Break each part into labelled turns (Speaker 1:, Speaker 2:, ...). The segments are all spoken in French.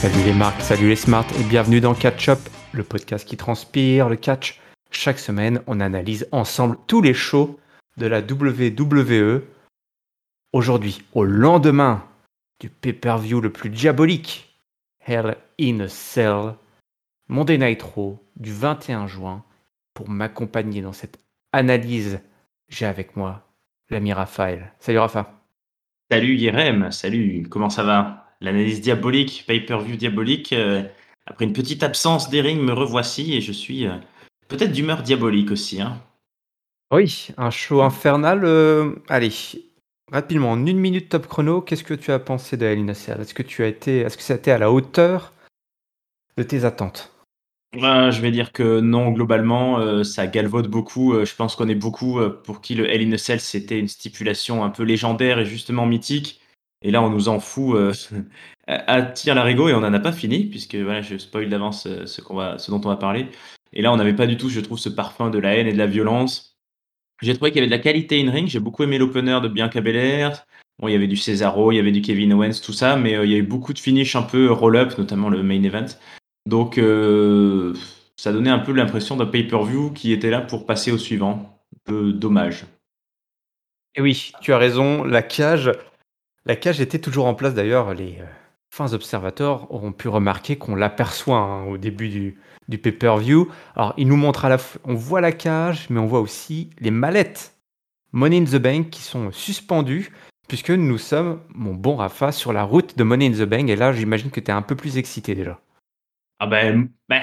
Speaker 1: Salut les marques, salut les smarts et bienvenue dans Catch Up, le podcast qui transpire le catch. Chaque semaine, on analyse ensemble tous les shows de la WWE. Aujourd'hui, au lendemain du pay-per-view le plus diabolique, Hell in a Cell, Monday Night Raw du 21 juin. Pour m'accompagner dans cette analyse, j'ai avec moi l'ami Raphaël. Salut Rapha.
Speaker 2: Salut Yerem, salut, comment ça va? L'analyse diabolique, pay-per-view diabolique. euh, après une petite absence des rings, me revoici et je suis euh, peut-être d'humeur diabolique aussi. Hein.
Speaker 1: Oui, un show infernal. euh, allez, rapidement, en une minute top chrono, qu'est-ce que tu as pensé de Cell? Est-ce que tu as été, est-ce que ça a été à la hauteur de tes attentes?
Speaker 2: Euh, je vais dire que non, globalement, euh, ça galvaude beaucoup. Euh, je pense qu'on est beaucoup pour qui le Hell in a Cell, c'était une stipulation un peu légendaire et justement mythique. Et là, on nous en fout euh, à tir l'arigot et on n'en a pas fini, puisque voilà, je spoil d'avance euh, ce, ce dont on va parler. Et là, on n'avait pas du tout, je trouve, ce parfum de la haine et de la violence. J'ai trouvé qu'il y avait de la qualité in ring. J'ai beaucoup aimé l'opener de Bianca Belair. Bon, il y avait du Cesaro, il y avait du Kevin Owens, tout ça, mais euh, il y a eu beaucoup de finish un peu roll-up, notamment le main event. Donc, ça donnait un peu l'impression d'un pay-per-view qui était là pour passer au suivant. Un peu dommage.
Speaker 1: Et oui, tu as raison, la cage, la cage était toujours en place d'ailleurs. Les euh, fins observateurs auront pu remarquer qu'on l'aperçoit hein, au début du, pay-per-view. Alors, il nous montre à la f- on voit la cage, mais on voit aussi les mallettes Money in the Bank qui sont suspendues, puisque nous sommes, mon bon Rafa, sur la route de Money in the Bank. Et là, j'imagine que tu es un peu plus excité déjà.
Speaker 2: Ah ben, ben,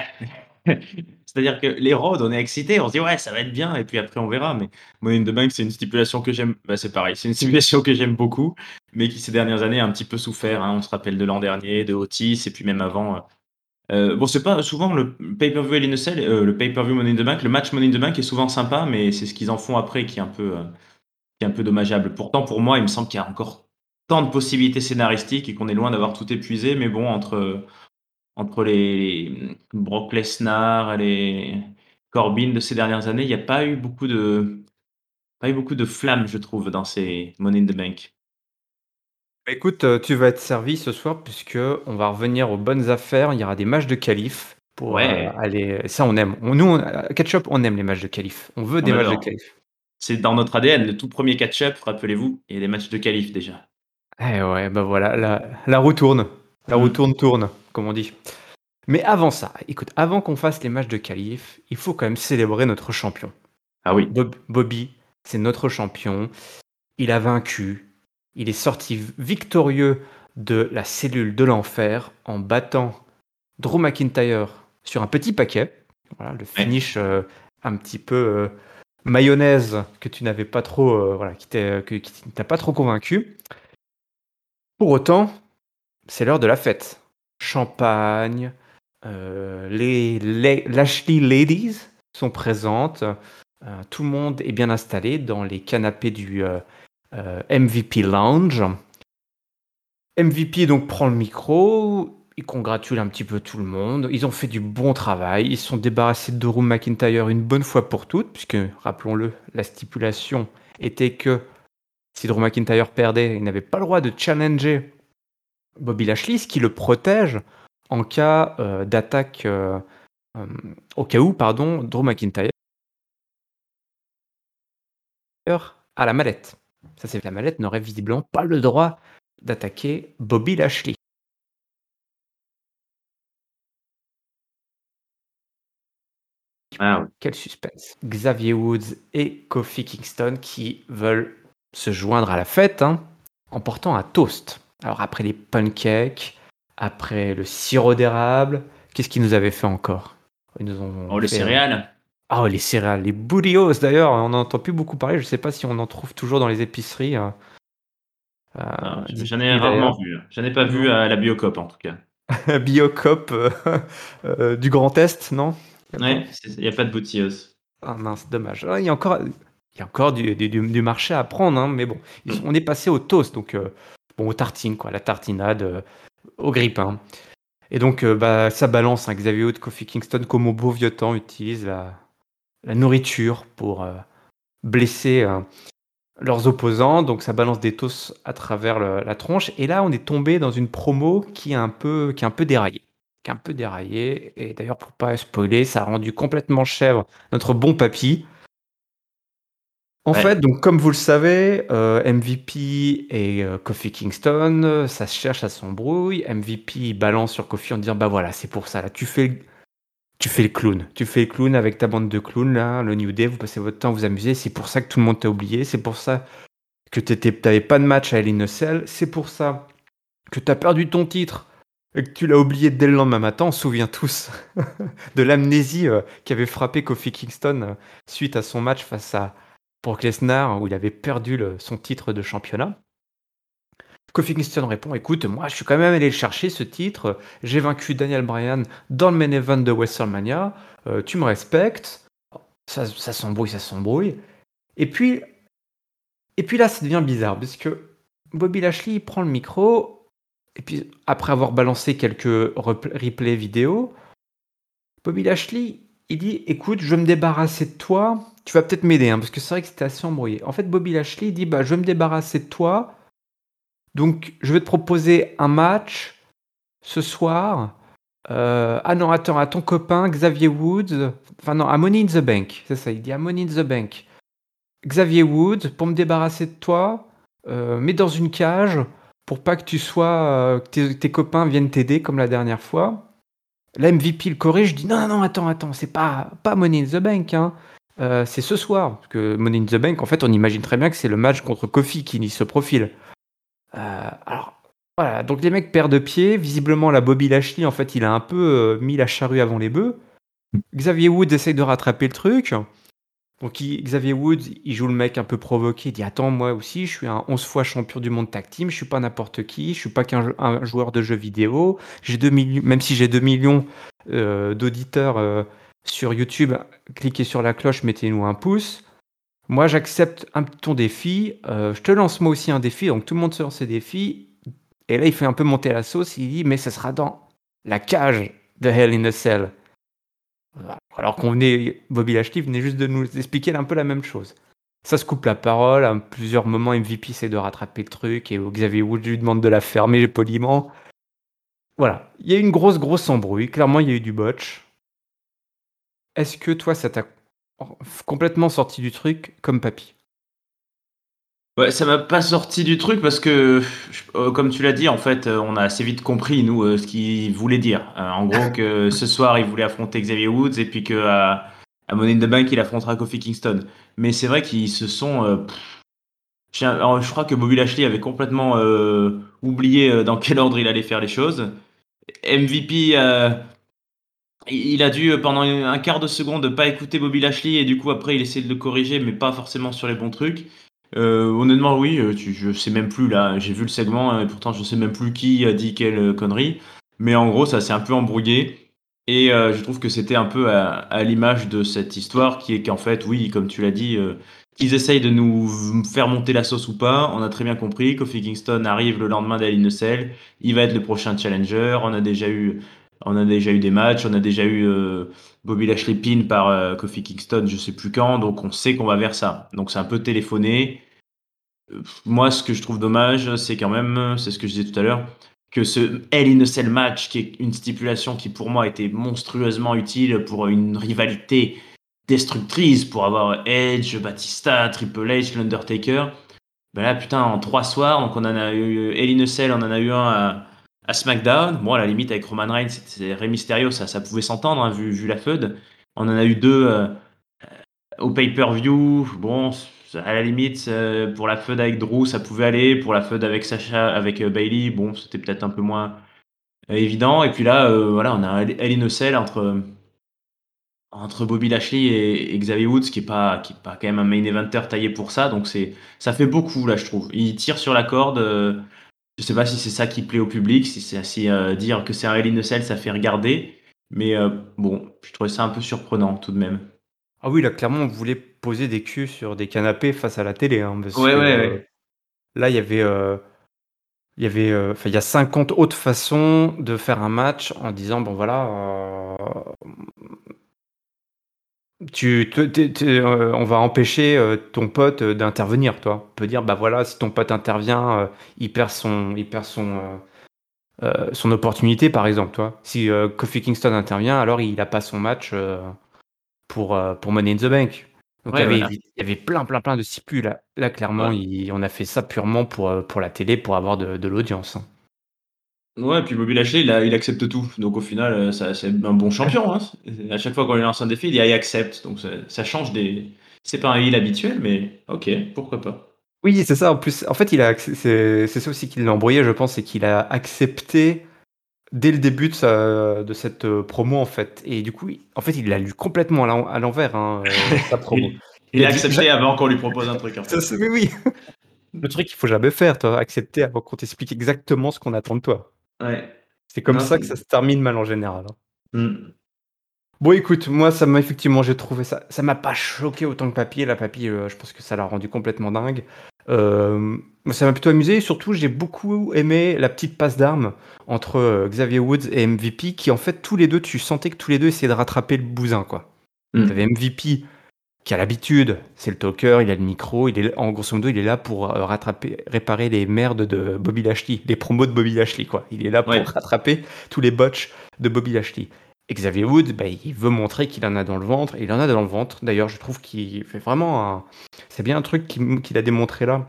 Speaker 2: c'est-à-dire que les roads, on est excité, on se dit ouais, ça va être bien, et puis après on verra. Mais Money in the Bank, c'est une stipulation que j'aime. Bah, c'est pareil, c'est une stipulation que j'aime beaucoup, mais qui ces dernières années a un petit peu souffert. hein. On se rappelle de l'an dernier, de Otis, et puis même avant. euh. Euh, bon, c'est pas souvent le pay-per-view Cell, euh, le pay-per-view Money in the Bank, le match Money in the Bank est souvent sympa, mais c'est ce qu'ils en font après qui est un peu dommageable. Pourtant, pour moi, il me semble qu'il y a encore tant de possibilités scénaristiques et qu'on est loin d'avoir tout épuisé, mais bon, entre entre les Brock Lesnar, les Corbin de ces dernières années, il n'y a pas eu beaucoup de pas eu beaucoup de flammes, je trouve, dans ces Money in the Bank.
Speaker 1: Bah, Écoute, euh, tu vas être servi ce soir, puisque on va revenir aux bonnes affaires. Il y aura des matchs de qualif pour
Speaker 2: Ouais.
Speaker 1: euh, aller. Ça, on aime. On- nous, on- à Ketchup, on aime les matchs de qualif. On veut des
Speaker 2: On
Speaker 1: matchs de qualif.
Speaker 2: C'est dans notre ADN, le tout premier catch-up, rappelez-vous, il y a des matchs de qualif déjà.
Speaker 1: Eh ouais, bah voilà, la, la roue tourne. La roue
Speaker 2: Mm.
Speaker 1: tourne, tourne, comme on dit. Mais avant ça, écoute, avant qu'on fasse les matchs de qualif, il faut quand même célébrer notre champion.
Speaker 2: Ah oui.
Speaker 1: Bob- Bobby, c'est notre champion. Il a vaincu. Il est sorti victorieux de la cellule de l'enfer en battant Drew McIntyre sur un petit paquet. Voilà, le finish euh, un petit peu euh, mayonnaise que tu n'avais pas trop, euh, voilà, qui t'a pas trop convaincu. Pour autant, c'est l'heure de la fête. Champagne, euh, les, Lashley Ladies sont présentes. Euh, tout le monde est bien installé dans les canapés du euh, MVP Lounge. MVP donc prend le micro, il congratule un petit peu tout le monde. Ils ont fait du bon travail, ils sont débarrassés de Drew McIntyre une bonne fois pour toutes, puisque, rappelons-le, la stipulation était que si Drew McIntyre perdait, il n'avait pas le droit de challenger Bobby Lashley, ce qui le protège en cas euh, d'attaque, euh, euh, au cas où, pardon, Drew McIntyre à la mallette. Ça, c'est que la mallette n'aurait visiblement pas le droit d'attaquer Bobby Lashley.
Speaker 2: Ah.
Speaker 1: Quel suspense. Xavier Woods et Kofi Kingston qui veulent se joindre à la fête hein, en portant un toast. Alors après les pancakes, après le sirop d'érable, qu'est-ce qu'ils nous avaient fait encore? Ils nous ont
Speaker 2: Oh, le
Speaker 1: fait, euh,
Speaker 2: céréales.
Speaker 1: Oh, les céréales, les Bootios d'ailleurs, on n'en entend plus beaucoup parler. Je ne sais pas si on en trouve toujours dans les épiceries. euh. Euh,
Speaker 2: Ah, J'en ai rarement vu. J'en ai pas vu à la Biocop en tout cas.
Speaker 1: Biocop euh, euh, du Grand Est, non?
Speaker 2: Ouais, il n'y a pas de boutillos.
Speaker 1: Ah mince, dommage. Ah, Il y a encore, il y a encore du, du- du- du marché à prendre, hein, mais bon, sont- on est passé au toast, donc euh, bon, aux tartines, quoi, la tartinade, euh, au grippin. Et donc, euh, bah, ça balance, hein, Xavier Hood, Kofi Kingston, comme au beau vieux temps, utilise la, la nourriture pour euh, blesser leurs opposants, donc ça balance des tosses à travers la tronche. Et là, on est tombé dans une promo qui est un peu, qui est un peu déraillée. Qui un peu déraillée. Et d'ailleurs, pour pas spoiler, ça a rendu complètement chèvre notre bon papy. En fait, donc comme vous le savez, euh, MVP et euh, Kofi Kingston, ça se cherche, à s'embrouille. MVP balance sur Kofi en disant bah voilà, c'est pour ça là, tu fais tu fais le clown. Tu fais le clown avec ta bande de clowns, là, le New Day, vous passez votre temps à vous amuser. C'est pour ça que tout le monde t'a oublié. C'est pour ça que t'avais pas de match à Hell C'est pour ça que t'as perdu ton titre et que tu l'as oublié dès le lendemain matin. On se souvient tous de l'amnésie euh, qui avait frappé Kofi Kingston euh, suite à son match face à Brock Lesnar où il avait perdu son titre de championnat. Kofi Kingston répond Écoute, moi, je suis quand même allé chercher ce titre. J'ai vaincu Daniel Bryan dans le main event de WrestleMania. Euh, tu me respectes. Ça, s'embrouille, ça s'embrouille. Et puis, et puis là, ça devient bizarre parce Bobby Lashley prend le micro. Et puis, après avoir balancé quelques replays vidéo, Bobby Lashley, il dit Écoute, je veux me débarrasser de toi. Tu vas peut-être m'aider, hein, parce que c'est vrai que c'était assez embrouillé. En fait, Bobby Lashley dit bah, Je veux me débarrasser de toi donc, je vais te proposer un match ce soir. Euh, ah non, attends, à ton copain Xavier Woods. Enfin, non, à Money in the Bank. C'est ça, il dit à Money in the Bank. Xavier Woods, pour me débarrasser de toi, euh, mets dans une cage pour pas que tu sois. Euh, que tes, copains viennent t'aider comme la dernière fois. La MVP le corrige, je dis non, non, attends, attends, c'est pas, pas Money in the Bank, hein. C'est ce soir. Parce que Money in the Bank, en fait, on imagine très bien que c'est le match contre Kofi qui se profile. Euh, alors, voilà, donc les mecs perdent pied. Visiblement, la Bobby Lashley, en fait, il a un peu euh, mis la charrue avant les bœufs. Xavier Woods essaye de rattraper le truc. Donc Xavier Woods, il joue le mec un peu provoqué, il dit Attends, moi aussi, je suis un 11 fois champion du monde tag team, je suis pas n'importe qui, je suis pas qu'un joueur de jeux vidéo. J'ai 2 millions, même si j'ai 2 millions euh, d'auditeurs sur YouTube, cliquez sur la cloche, mettez-nous un pouce. Moi, j'accepte un, ton défi. Euh, je te lance moi aussi un défi. Donc, tout le monde se lance ses défis. Et là, il fait un peu monter la sauce. Il dit, mais ce sera dans la cage de Hell in a Cell. Alors qu'on venait, Bobby Lashley venait juste de nous expliquer un peu la même chose. Ça se coupe la parole. À plusieurs moments, MVP essaie de rattraper le truc. Et Xavier Wood lui demande de la fermer poliment. Voilà. Il y a eu une grosse, grosse embrouille. Clairement, il y a eu du botch. Est-ce que toi, ça t'a complètement sorti du truc comme papy?
Speaker 2: Ouais, ça m'a pas sorti du truc parce que, euh, comme tu l'as dit, en fait, euh, on a assez vite compris, nous, euh, ce qu'il voulait dire. en gros, que ce soir, il voulait affronter Xavier Woods et puis que à, Money in the Bank, il affrontera Kofi Kingston. Mais c'est vrai qu'ils se sont. je crois que Bobby Lashley avait complètement oublié dans quel ordre il allait faire les choses. MVP il a dû, euh, pendant un quart de seconde, pas écouter Bobby Lashley et du coup, après, il essaie de le corriger, mais pas forcément sur les bons trucs. Euh, honnêtement, oui, euh, je sais même plus là. J'ai vu le segment et pourtant, je sais même plus qui a dit quelle connerie. Mais en gros, ça s'est un peu embrouillé. Et je trouve que c'était un peu à, l'image de cette histoire qui est qu'en fait, oui, comme tu l'as dit, qu'ils essayent de nous faire monter la sauce ou pas. On a très bien compris. Kofi Kingston arrive le lendemain d'Ali Cell. Il va être le prochain challenger. On a déjà eu on a déjà eu des matchs, on a déjà eu euh, Bobby Lashley pin par euh, Kofi Kingston, je sais plus quand, donc on sait qu'on va vers ça. Donc c'est un peu téléphoné. Euh, moi, ce que je trouve dommage, c'est quand même, c'est ce que je disais tout à l'heure, que ce Hell in a Cell match, qui est une stipulation qui pour moi était monstrueusement utile pour une rivalité destructrice, pour avoir Edge, Batista, Triple H, l'Undertaker. Ben là, putain, en trois soirs, donc on en a eu Hell in a Cell, on en a eu un à à SmackDown, bon, à la limite, avec Roman Reigns, c'était Rey Mysterio, ça, ça pouvait s'entendre, hein, vu, vu la feud. On en a eu deux euh, au pay-per-view. Bon, à la limite, euh, pour la feud avec Drew, ça pouvait aller. Pour la feud avec Sacha, avec euh, Bailey, bon, c'était peut-être un peu moins évident. Et puis là, voilà, on a Hell in entre, entre Bobby Lashley et, Xavier Woods, qui est pas, qui est pas quand même un main eventer taillé pour ça. Donc ça fait beaucoup, là, je trouve. Il tire sur la corde. Je sais pas si c'est ça qui plaît au public, si c'est euh, dire que c'est un Hell in ça fait regarder. Mais euh, bon, je trouvais ça un peu surprenant tout de même.
Speaker 1: Ah oui, là, clairement, on voulait poser des culs sur des canapés face à la télé. Hein,
Speaker 2: ouais, ouais, ouais.
Speaker 1: Là, il y avait. il y avait, enfin, il y a 50 autres façons de faire un match en disant bon voilà, Tu, te- te- te- euh, on va empêcher euh, ton pote euh, d'intervenir, toi. On peut dire, bah voilà, si ton pote intervient, il perd son, il perd son, son opportunité, par exemple, toi. Si Kofi Kingston intervient, alors il n'a pas son match pour, pour Money in the Bank. Donc il, y avait,
Speaker 2: voilà.
Speaker 1: il y avait plein, plein, plein de stipus. Là, là clairement,
Speaker 2: Ouais.
Speaker 1: il- on a fait ça purement pour, pour la télé, pour avoir de, de l'audience. hein.
Speaker 2: Ouais, puis Bobby Lashley, il, a- il accepte tout. Donc au final, euh, ça, c'est un bon champion. Hein. À chaque fois qu'on lui lance un défi, il, y a- il accepte. Donc ça, ça change des. C'est pas un heel habituel, mais ok, pourquoi pas.
Speaker 1: Oui, c'est ça. En plus, en fait, il a, acc- c'est c'est ça aussi qui l'a embrouillé, je pense, c'est qu'il a accepté dès le début de, sa- de cette euh, promo, en fait. Et du coup, il- en fait, il l'a lu complètement à l'en- à l'envers, hein, euh, sa promo.
Speaker 2: Il, a accepté avant qu'on lui propose un truc. En fait.
Speaker 1: Ça, c'est- mais oui, le truc qu'il faut jamais faire, toi, accepter avant qu'on t'explique exactement ce qu'on attend de toi.
Speaker 2: Ouais.
Speaker 1: C'est comme
Speaker 2: Non,
Speaker 1: ça que ça se termine mal en général. hein.
Speaker 2: Mm.
Speaker 1: Bon, écoute, moi, ça m'a effectivement, j'ai trouvé ça, ça m'a pas choqué autant que Papy. La Papy, euh, je pense que ça l'a rendu complètement dingue. Euh, moi, ça m'a plutôt amusé. Et surtout, j'ai beaucoup aimé la petite passe d'armes entre euh, Xavier Woods et MVP, qui en fait, tous les deux, tu sentais que tous les deux essayaient de rattraper le bousin, quoi.
Speaker 2: Mm.
Speaker 1: T'avais MVP qui a l'habitude, c'est le talker, il a le micro, il est en grosso modo, il est là pour euh, rattraper, réparer les merdes de Bobby Lashley, les promos de Bobby Lashley, quoi. Il est là pour
Speaker 2: Ouais.
Speaker 1: rattraper tous les botches de Bobby Lashley. Et Xavier Woods, bah, il veut montrer qu'il en a dans le ventre, et il en a dans le ventre. D'ailleurs, je trouve qu'il fait vraiment un... C'est bien un truc qu'il qu'il a démontré là,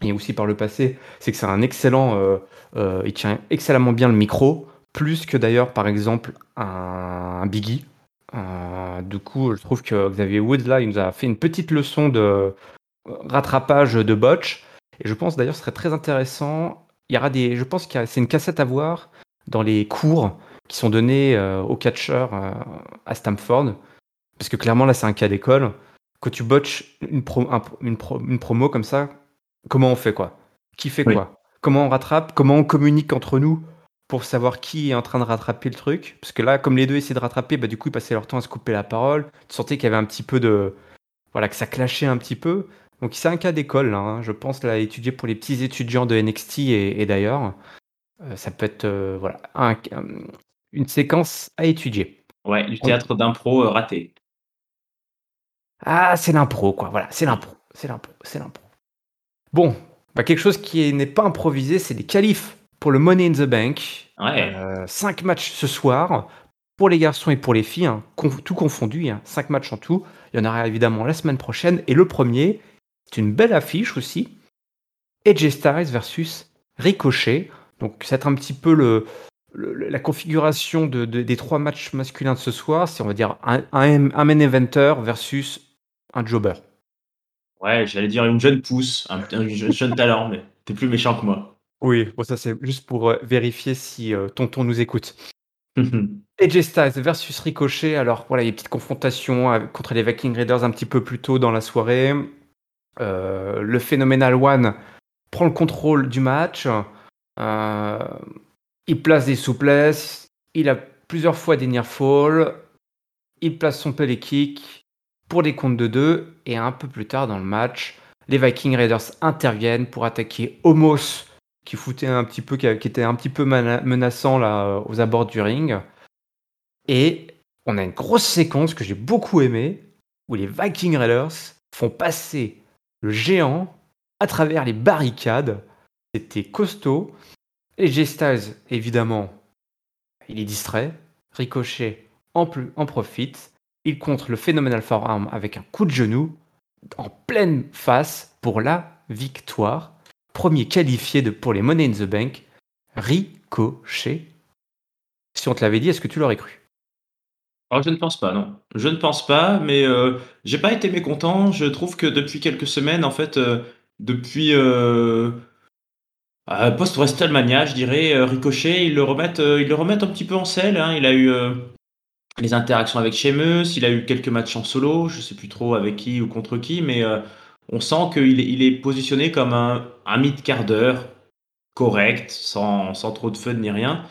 Speaker 1: et aussi par le passé, c'est que c'est un excellent... euh, euh, il tient excellemment bien le micro, plus que d'ailleurs, par exemple, un, un Biggie. Euh, du coup, je trouve que Xavier Woods, là, il nous a fait une petite leçon de rattrapage de botch. Et je pense d'ailleurs, ce serait très intéressant. Il y aura des, je pense que c'est une cassette à voir dans les cours qui sont donnés euh, aux catcheurs euh, à Stamford. Parce que clairement, là, c'est un cas d'école. Quand tu botches une, pro- un- une, pro- une promo comme ça, comment on fait quoi? Qui fait
Speaker 2: Oui.
Speaker 1: quoi? Comment on rattrape? Comment on communique entre nous? Pour savoir qui est en train de rattraper le truc Parce que là, comme les deux essayaient de rattraper, bah, du coup, ils passaient leur temps à se couper la parole. Tu sentais qu'il y avait un petit peu de. Voilà, que ça clashait un petit peu. Donc, c'est un cas d'école, là, hein. je pense, là, à étudier pour les petits étudiants de NXT et, et d'ailleurs. Euh, ça peut être euh, voilà, un- un- une séquence à étudier.
Speaker 2: Ouais, du théâtre d'impro euh, raté.
Speaker 1: Ah, c'est l'impro, quoi. Voilà, c'est l'impro. C'est l'impro. C'est l'impro. Bon, bah, quelque chose qui est- n'est pas improvisé, c'est les qualifs pour le Money in the Bank.
Speaker 2: Ouais.
Speaker 1: Euh, cinq matchs ce soir pour les garçons et pour les filles, hein, tout confondu. hein, cinq matchs en tout. Il y en aura évidemment la semaine prochaine. Et le premier, c'est une belle affiche aussi. AJ Styles versus Ricochet. Donc, c'est un petit peu le, le- la configuration de- de- des trois matchs masculins de ce soir. C'est, on va dire, un, un, un main eventer versus un jobber.
Speaker 2: Ouais, j'allais dire une jeune pousse, un, un jeune, jeune talent, mais t'es plus méchant que moi.
Speaker 1: Oui, bon, ça, c'est juste pour euh, vérifier si euh, Tonton nous écoute. AJ Styles versus Ricochet. Alors voilà, il y a une petite confrontation avec- contre les Viking Raiders un petit peu plus tôt dans la soirée. Euh, le Phenomenal One prend le contrôle du match. Euh, il place des souplesses. Il a plusieurs fois des near fall. Il place son pellet kick pour des comptes de deux. Et un peu plus tard dans le match, les Viking Raiders interviennent pour attaquer Homos qui foutait un petit peu, qui était un petit peu menaçant là euh, aux abords du ring. Et on a une grosse séquence que j'ai beaucoup aimée où les Viking Raiders font passer le géant à travers les barricades. C'était costaud. Et J évidemment, il est distrait. Ricochet en, plus, en profite. Il contre le Phenomenal Forearm avec un coup de genou en pleine face pour la victoire. Premier qualifié de, pour les Money in the Bank, Ricochet. Si on te l'avait dit, est-ce que tu l'aurais cru?
Speaker 2: Je ne pense pas, non. Je ne pense pas, mais euh, j'ai pas été mécontent. Je trouve que depuis quelques semaines, en fait, euh, depuis euh, euh, post-WrestleMania, je dirais, Ricochet, ils le remettent, ils le remettent un petit peu en selle. hein. Il a eu les interactions avec Sheamus, il a eu quelques matchs en solo, je sais plus trop avec qui ou contre qui, mais on sent qu'il est, il est positionné comme un, un mid-carder correct, sans, sans trop de fun ni rien.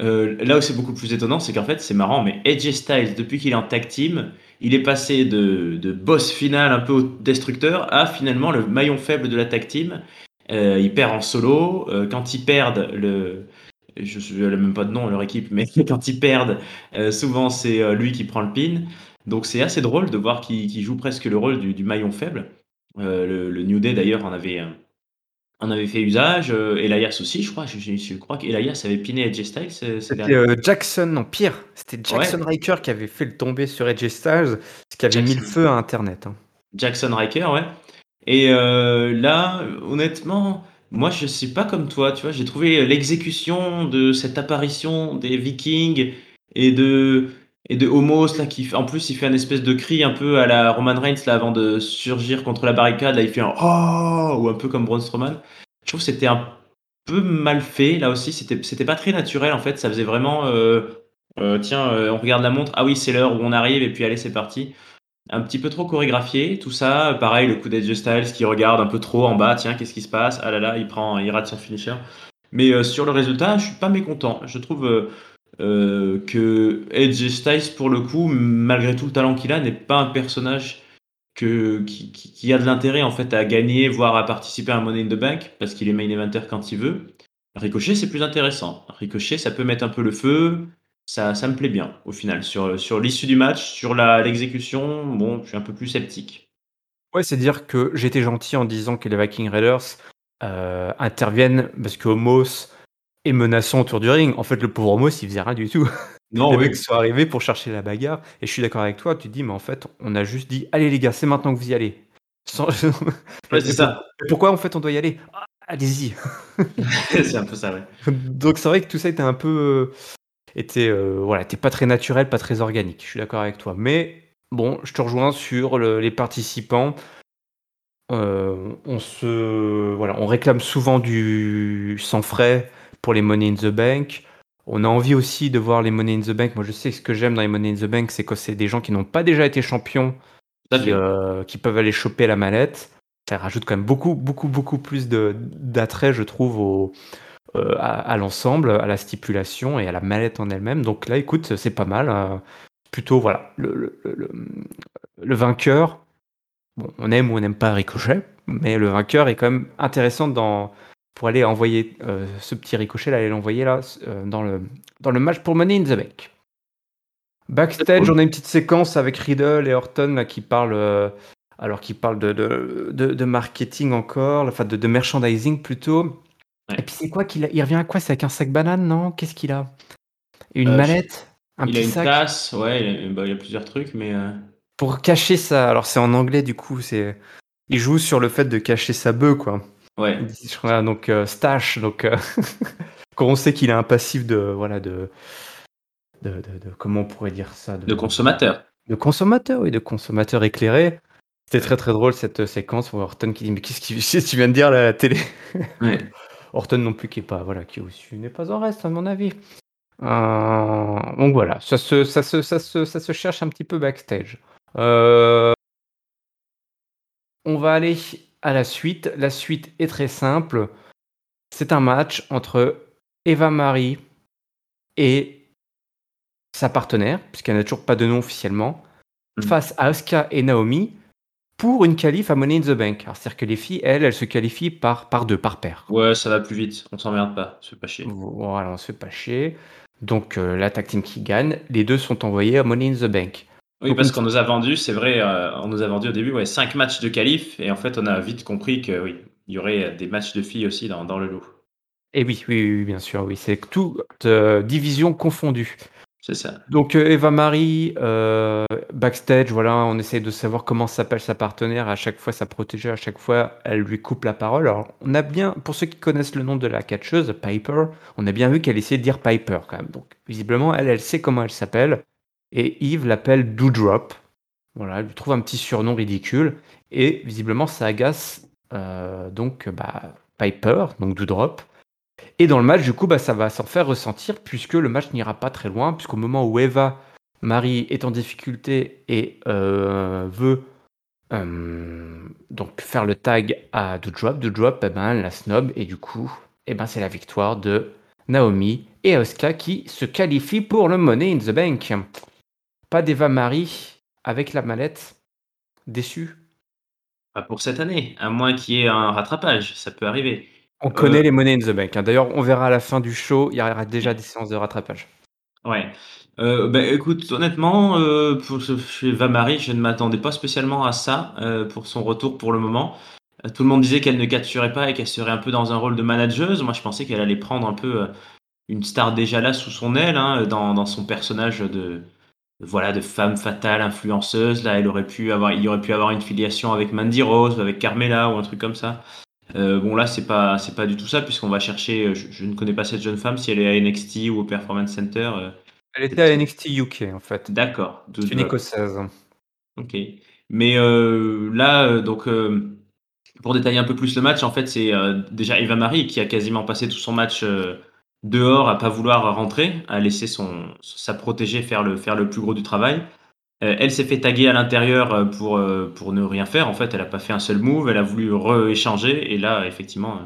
Speaker 2: Euh, là où c'est beaucoup plus étonnant, c'est qu'en fait, c'est marrant, mais AJ Styles, depuis qu'il est en tag team, il est passé de, de boss final un peu destructeur à finalement le maillon faible de la tag team. Euh, il perd en solo. Euh, quand ils perdent, le, je ne même pas de nom, leur équipe, mais quand ils perdent, souvent c'est lui qui prend le pin. Donc c'est assez drôle de voir qu'il joue presque le rôle du, maillon faible. Euh, le, New Day d'ailleurs en avait, en avait fait usage. Elias aussi, je crois. Je, crois qu'Elias avait piné Edge Styles.
Speaker 1: C'était Jackson, non pire. C'était Jackson Riker qui avait fait le tomber sur Edge Styles, ce qui avait mis le feu à Internet. Hein.
Speaker 2: Jackson Riker, ouais. Et là, honnêtement, moi, je suis pas comme toi, tu vois. J'ai trouvé l'exécution de cette apparition des Vikings et de et de Homos là qui en plus il fait un espèce de cri un peu à la Roman Reigns là avant de surgir contre la barricade là il fait un oh ou un peu comme Braun Strowman. Je trouve que c'était un peu mal fait là aussi c'était c'était pas très naturel en fait ça faisait vraiment euh, euh, tiens euh, on regarde la montre ah oui c'est l'heure où on arrive et puis allez c'est parti un petit peu trop chorégraphié, tout ça. Pareil, le coup d'Edge Styles qui regarde un peu trop en bas, tiens, qu'est-ce qui se passe? Ah là là, il prend, il rate son finisher. Mais sur le résultat, je suis pas mécontent. Je trouve euh, que Edge Styles, pour le coup, malgré tout le talent qu'il a, n'est pas un personnage que, qui, a de l'intérêt en fait à gagner, voire à participer à Money in the Bank, parce qu'il est main eventer quand il veut. Ricochet, c'est plus intéressant. Ricochet, ça peut mettre un peu le feu ça, ça me plaît bien au final. Sur, sur l'issue du match, sur l'exécution, bon, je suis un peu plus sceptique.
Speaker 1: Ouais, c'est dire que j'étais gentil en disant que les Viking Raiders euh, interviennent parce que Homos est menaçant autour du ring. En fait, le pauvre Homos, il faisait rien du tout. Non, les mecs sont arrivés pour chercher la bagarre. Et je suis d'accord avec toi, tu dis, mais en fait, on a juste dit, allez les gars, c'est maintenant que vous y allez.
Speaker 2: ouais, c'est ça.
Speaker 1: Pourquoi en fait on doit y aller? Ah, Allez-y.
Speaker 2: c'est un peu ça, ouais.
Speaker 1: Donc c'est vrai que tout ça était un peu était, euh, voilà, était pas très naturel, pas très organique. Je suis d'accord avec toi. Mais bon, je te rejoins sur les participants. Euh, on se, voilà, on réclame souvent du sans frais pour les Money in the Bank. On a envie aussi de voir les Money in the Bank. Moi, je sais que ce que j'aime dans les Money in the Bank, c'est que c'est des gens qui n'ont pas déjà été champions, qui, euh, qui, peuvent aller choper la mallette. Ça rajoute quand même beaucoup, beaucoup, beaucoup plus d'attrait, je trouve, au, euh, à, l'ensemble, à la stipulation et à la mallette en elle-même. Donc là, écoute, c'est pas mal. Hein. plutôt, voilà, le, le, vainqueur, bon, on aime ou on n'aime pas Ricochet, mais le vainqueur est quand même intéressant dans, pour aller envoyer euh, ce petit Ricochet, là, aller l'envoyer là, euh, dans, le, dans le match pour Money in the Bank. Backstage, on a une petite séquence avec Riddle et Orton là, qui parlent, alors qui parlent de, de, de, marketing encore, enfin de, de merchandising plutôt. Et puis c'est quoi qu'il il revient à quoi C'est avec un sac banane, non? Qu'est-ce qu'il a? Une euh, mallette?
Speaker 2: Un Il a une tasse, ouais, bah, il, a, plusieurs trucs, mais. Euh,
Speaker 1: Pour cacher ça, alors c'est en anglais du coup, c'est. Il joue sur le fait de cacher sa bœuf, quoi.
Speaker 2: Ouais.
Speaker 1: donc euh, stash, donc quand on sait qu'il a un passif de voilà de de, de, comment on pourrait dire ça
Speaker 2: de, consommateur.
Speaker 1: De consommateur, oui, de consommateur éclairé. C'était très très drôle cette séquence où Horton qui dit mais qu'est-ce que tu viens de dire à la télé?
Speaker 2: Ouais.
Speaker 1: Orton non plus qui est pas voilà qui aussi n'est pas en reste à mon avis. Euh, donc voilà, ça se, ça, se, ça, se, ça se cherche un petit peu backstage. Euh, on va aller à la suite. La suite est très simple. C'est un match entre Eva Marie et sa partenaire, puisqu'elle n'a toujours pas de nom officiellement, mm. face à Asuka et Naomi pour une qualif à Money in the Bank. C'est-à-dire que les filles, elles, elles se qualifient par, par deux, par paire.
Speaker 2: Ouais, ça va plus vite. On s'emmerde pas. Se fait pas chier.
Speaker 1: Voilà, on se fait pas chier. Donc euh, la tag team qui gagne, les deux sont envoyés à Money in the Bank.
Speaker 2: Oui, parce qu'on nous a vendu, c'est vrai, euh, on nous a vendu au début ouais, 5 matchs de qualif, et en fait, on a vite compris que oui, il y aurait des matchs de filles aussi dans, dans le lot.
Speaker 1: Et oui, oui, oui, bien sûr, oui, c'est toute euh, division confondue.
Speaker 2: C'est ça.
Speaker 1: Donc euh, Eva Marie, backstage, voilà, on essaie de savoir comment s'appelle sa partenaire. À chaque fois, sa protégée, à chaque fois, elle lui coupe la parole. Alors, on a bien, pour ceux qui connaissent le nom de la catcheuse, Piper, on a bien vu qu'elle essayait de dire Piper quand même. Donc, visiblement, elle, elle sait comment elle s'appelle. Et Yves l'appelle Doudrop. Voilà, elle lui trouve un petit surnom ridicule. Et visiblement, ça agace euh, donc bah, Piper, donc Doudrop. Et dans le match, du coup, bah, ça va s'en faire ressentir puisque le match n'ira pas très loin, puisqu'au moment où Eva, Marie, est en difficulté et euh, veut euh, donc faire le tag à Doudrop, Doudrop, eh ben, la snob, et du coup, eh ben, c'est la victoire de Naomi et Asuka qui se qualifient pour le Money in the Bank. Pas d'Eva Marie avec la mallette. Déçu
Speaker 2: Pas pour cette année, à moins qu'il y ait un rattrapage, ça peut arriver.
Speaker 1: On connaît euh, les monnaies in the bank. Hein. D'ailleurs, on verra à la fin du show, il y aura déjà des séances de rattrapage.
Speaker 2: Ouais. Heu, bah, écoute, honnêtement, heu, pour chez Eva Marie, je ne m'attendais pas spécialement à ça, pour son retour pour le moment. Tout le monde disait qu'elle ne capturait pas et qu'elle serait un peu dans un rôle de manageuse. Moi, je pensais qu'elle allait prendre un peu, une star déjà là sous son aile, hein, dans dans son personnage de voilà, de femme fatale, influenceuse. Là, elle aurait pu avoir il aurait pu avoir une filiation avec Mandy Rose, avec Carmela ou un truc comme ça. Heu, bon là, c'est pas c'est pas du tout ça puisqu'on va chercher, je je ne connais pas cette jeune femme, si elle est à NXT ou au Performance Center, heu,
Speaker 1: Elle était à NXT UK en fait.
Speaker 2: d'accord, de
Speaker 1: C'est une écossaise.
Speaker 2: OK. Mais là, donc pour détailler un peu plus le match, en fait, c'est, déjà Eva Marie qui a quasiment passé tout son match, dehors à pas vouloir rentrer, à laisser son sa protégée faire le faire le plus gros du travail. Heu, elle s'est fait taguer à l'intérieur, heu, pour, heu, pour ne rien faire. En fait, elle a pas fait un seul move, elle a voulu re-échanger et là, effectivement,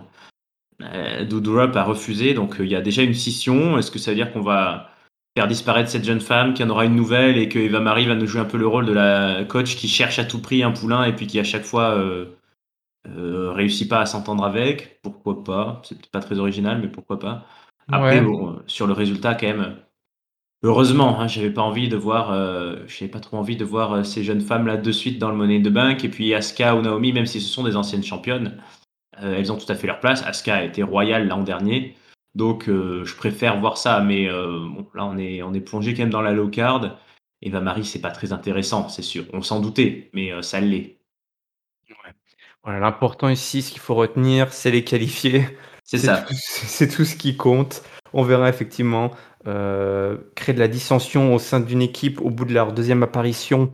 Speaker 2: Doudrop a refusé donc il y a déjà une scission. Est-ce que ça veut dire qu'on va faire disparaître cette jeune femme, qu'il y en aura une nouvelle et que Eva Marie va nous jouer un peu le rôle de la coach qui cherche à tout prix un poulain et puis qui à chaque fois, réussit pas à s'entendre avec? Pourquoi pas? C'est peut-être pas très original, mais pourquoi pas? Après
Speaker 1: Ouais.
Speaker 2: bon, heu, sur le résultat quand même, heureusement, hein, j'avais pas envie de voir, heu, j'avais pas trop envie de voir, ces jeunes femmes-là de suite dans le Money the Bank et puis Asuka ou Naomi, même si ce sont des anciennes championnes, elles ont tout à fait leur place. Asuka a été royale l'an dernier, donc je préfère voir ça. Mais bon, là, on est on est plongé quand même dans la low card. Eva Marie, c'est pas très intéressant, c'est sûr. On s'en doutait, mais ça l'est.
Speaker 1: Voilà, l'important ici, ce qu'il faut retenir, c'est les qualifiés.
Speaker 2: C'est ça.
Speaker 1: c'est tout ce qui compte. On verra effectivement, heu, créer de la dissension au sein d'une équipe au bout de leur deuxième apparition,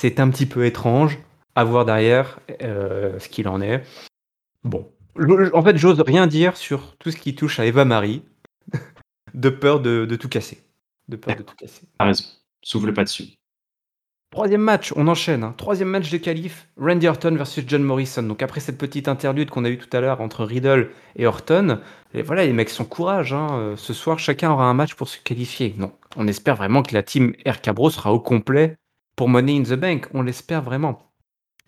Speaker 1: c'est un petit peu étrange. À voir derrière, heu, ce qu'il en est. Bon, en fait, j'ose rien dire sur tout ce qui touche à Eva Marie, de peur de de tout casser. De peur de tout casser.
Speaker 2: tu raison. Souffle pas dessus.
Speaker 1: Troisième match, on enchaîne, hein. 3 match de qualif, Randy Orton versus John Morrison. Donc après cette petite interlude qu'on a eue tout à l'heure entre Riddle et Orton, et voilà, les mecs sont courage. Hein. Euh, ce soir, chacun aura un match pour se qualifier. Non, on espère vraiment que la team Air Cabro sera au complet pour Money in the Bank. On l'espère vraiment.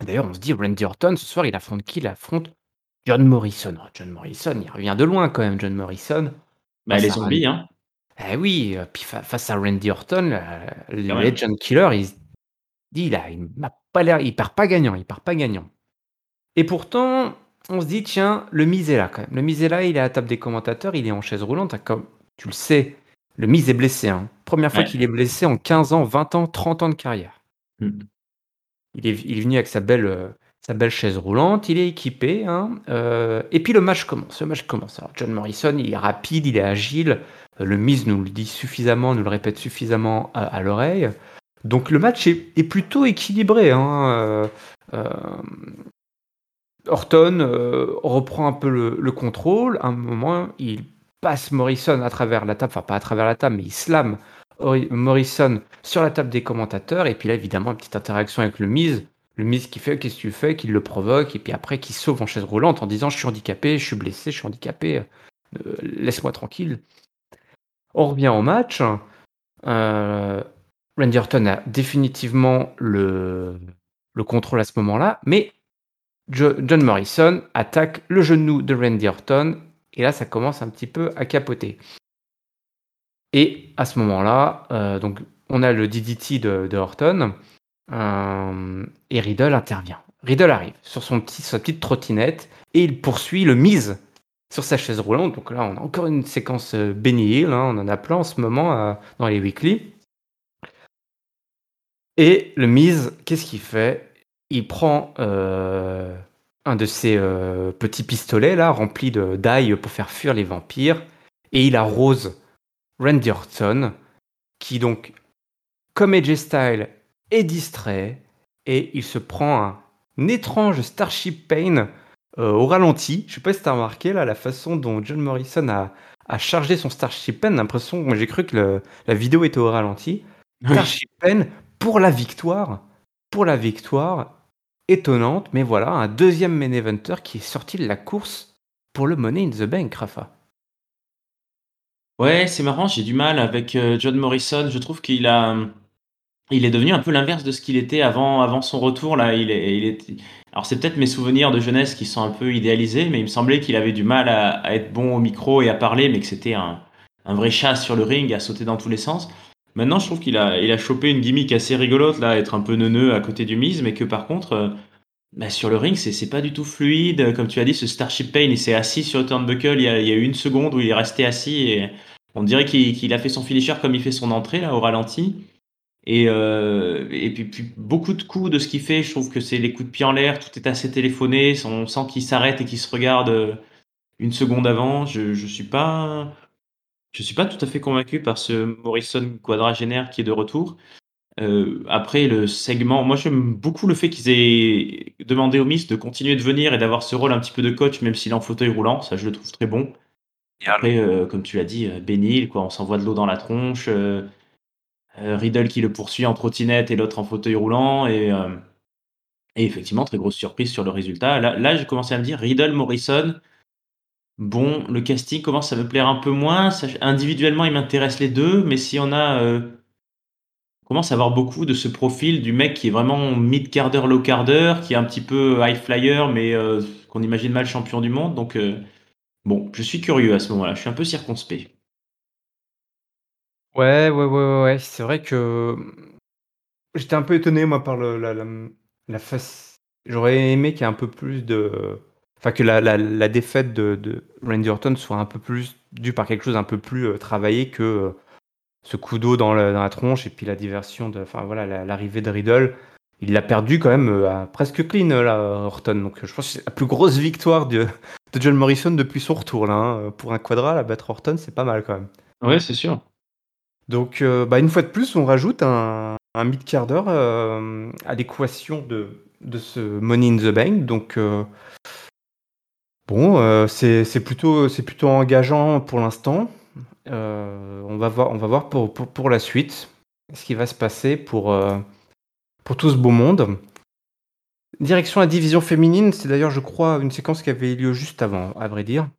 Speaker 1: D'ailleurs, on se dit, Randy Orton, ce soir, il affronte qui? Il affronte John Morrison. Oh, John Morrison, il revient de loin quand même, John Morrison.
Speaker 2: Bah, les zombies, hein,
Speaker 1: Eh oui, euh, puis fa- face à Randy Orton, le
Speaker 2: même.
Speaker 1: Legend Killer, il se dit, il a, il m'a pas l'air, il part pas gagnant, il part pas gagnant. Et pourtant, on se dit, tiens, le Miz est là quand même. Le Miz est là, il est à la table des commentateurs, il est en chaise roulante. Comme tu le sais, le Miz est blessé. Hein. Première fois
Speaker 2: Ouais.
Speaker 1: qu'il est blessé en 15 ans, 20 ans, 30 ans de carrière.
Speaker 2: Mmh.
Speaker 1: Il est, il est venu avec sa belle, euh, sa belle chaise roulante, il est équipé. Hein, euh, et puis le match commence. Le match commence. Alors, John Morrison, il est rapide, il est agile. Euh, le Miz nous le dit suffisamment, nous le répète suffisamment à, à l'oreille. Donc le match est, plutôt équilibré. Hein, euh, euh, Orton euh, reprend un peu le, le contrôle. À un moment, il passe Morrison à travers la table, enfin pas à travers la table, mais il slam Ori- Morrison sur la table des commentateurs. Et puis là, évidemment, une petite interaction avec le Miz. Le Miz qui fait Qu'est-ce que tu fais Qui le provoque. Et puis après, qui sauve en chaise roulante en disant Je suis handicapé, je suis blessé, je suis handicapé, euh, laisse-moi tranquille. On revient au match. Randy Orton a définitivement le, le contrôle à ce moment-là, mais Jo- John Morrison attaque le genou de Randy Orton, et là ça commence un petit peu à capoter. Et à ce moment-là, euh, donc on a le DDT de, Orton, euh, et Riddle intervient. Riddle arrive sur son petit, sa petite trottinette, et il poursuit le mise sur sa chaise roulante. Donc là, on a encore une séquence euh, Benny hein, on en a plein en ce moment dans les weekly. Et le Miz, qu'est-ce qu'il fait? Il prend euh, un de ces euh, petits pistolets là, remplis d'ail pour faire fuir les vampires, et il arrose Randy Orton, qui donc, comme AJ Styles, est distrait, et il se prend un, un étrange Starship Pain euh, au ralenti. Je sais pas si t'as remarqué là la façon dont John Morrison a, a chargé son Starship Pain. L'impression, j'ai cru que le- la vidéo était au ralenti. Starship Pain pour la victoire. Pour la victoire. Étonnante, mais voilà, un deuxième main eventer qui est sorti de la course pour le Money in the Bank, Rafa.
Speaker 2: Ouais, c'est marrant, j'ai du mal avec, heu, John Morrison. Je trouve qu'il il est devenu un peu l'inverse de ce qu'il était avant son retour là. Il est alors c'est peut-être mes souvenirs de jeunesse qui sont un peu idéalisés, mais il me semblait qu'il avait du mal à à être bon au micro et à parler, mais que c'était un un vrai chat sur le ring, à sauter dans tous les sens. Maintenant, je trouve qu'il a, il a chopé une gimmick assez rigolote, là, être un peu neuneux à côté du Miz, mais que par contre, euh, bah, sur le ring, c'est, pas du tout fluide. Comme tu as dit, ce Starship Pain, il s'est assis sur le turnbuckle il y a, une seconde où il est resté assis et on dirait qu'il, qu'il a fait son finisher comme il fait son entrée, là, au ralenti. Et, euh, et puis, puis, beaucoup de coups de ce qu'il fait, je trouve que c'est les coups de pied en l'air, tout est assez téléphoné, on sent qu'il s'arrête et qu'il se regarde euh, une seconde avant. Je, je suis pas, je suis pas tout à fait convaincu par ce Morrison quadragénaire qui est de retour. Euh, après le segment, moi j'aime beaucoup le fait qu'ils aient demandé au Miss de continuer de venir et d'avoir ce rôle un petit peu de coach, même s'il est en fauteuil roulant, ça je le trouve très bon. Et après, euh, comme tu l'as dit, euh, Benil, quoi, on s'envoie de l'eau dans la tronche. Euh, Riddle qui le poursuit en trottinette et l'autre en fauteuil roulant. Et, et effectivement, très grosse surprise sur le résultat. Là, là j'ai commencé à me dire Riddle, Morrison, Bon, le casting commence à me plaire un peu moins. Individuellement, il m'intéresse les deux, mais si on a, euh, on commence à avoir beaucoup de ce profil du mec qui est vraiment mid-carder, low-carder, qui est un petit peu high flyer, mais euh, qu'on imagine mal champion du monde. Donc, euh, bon, je suis curieux à ce moment-là. Je suis un peu circonspect.
Speaker 1: Ouais, ouais, ouais, ouais, c'est vrai que j'étais un peu étonné, moi, par le, la, la, la face. J'aurais aimé qu'il y ait un peu plus de. Enfin, que la, la, la défaite de, de Randy Orton soit un peu plus due par quelque chose un peu plus euh, travaillé que euh, ce coup d'eau dans, la- dans la tronche et puis la diversion de. Enfin, voilà, la- l'arrivée de Riddle. Il l'a perdu quand même euh, à presque clean, là, Orton. Donc, je pense que c'est la plus grosse victoire de, de John Morrison depuis son retour, là. hein. Pour un quadra, la battre Orton, c'est pas mal quand même.
Speaker 2: Ouais, c'est sûr.
Speaker 1: Donc, bah, une fois de plus, on rajoute un, un mid euh, à l'équation de, de ce Money in the Bank. Donc, bon, euh, c'est plutôt, plutôt engageant pour l'instant. Euh, on va voir, on va voir pour, pour, la suite ce qui va se passer pour, euh, pour tout ce beau monde. Direction la division féminine, c'est d'ailleurs, je crois, une séquence qui avait eu lieu juste avant, à vrai dire.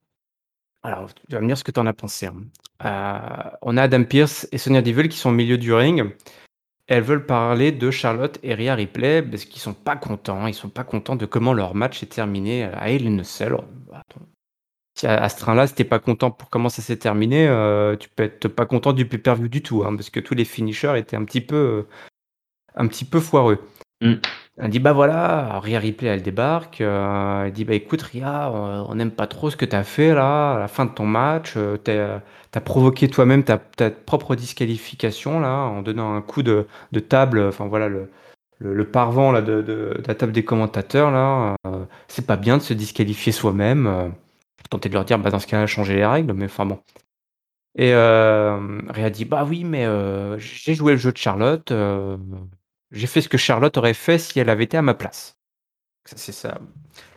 Speaker 1: Alors, tu vas me dire ce que tu en as pensé. hein. On a Adam Pierce et Sonia Deville qui sont au milieu du ring. Elles veulent parler de Charlotte et Rhea Ripley parce qu'ils sont pas contents. Ils sont pas contents de comment leur match est terminé à Hell Cell. Si à, ce train-là, si t'es pas content pour comment ça s'est terminé, euh, tu peux être pas content du pay-per-view du tout, hein, parce que tous les finishers étaient un petit peu, un petit peu foireux.
Speaker 2: Mm.
Speaker 1: Elle dit bah voilà, Rhea Ripley elle débarque. euh, elle dit bah écoute Rhea, euh, on n'aime pas trop ce que t'as fait là, à la fin de ton match. euh, t'as as provoqué toi-même ta, propre disqualification là, en donnant un coup de, table. Enfin voilà le, parvent là de, la table des commentateurs là. c'est pas bien de se disqualifier soi-même. Tentais de leur dire bah dans ce cas-là changer les règles, mais enfin bon. Et Rhea dit bah oui mais j'ai joué le jeu de Charlotte. J'ai fait ce que Charlotte aurait fait si elle avait été à ma place. C'est ça,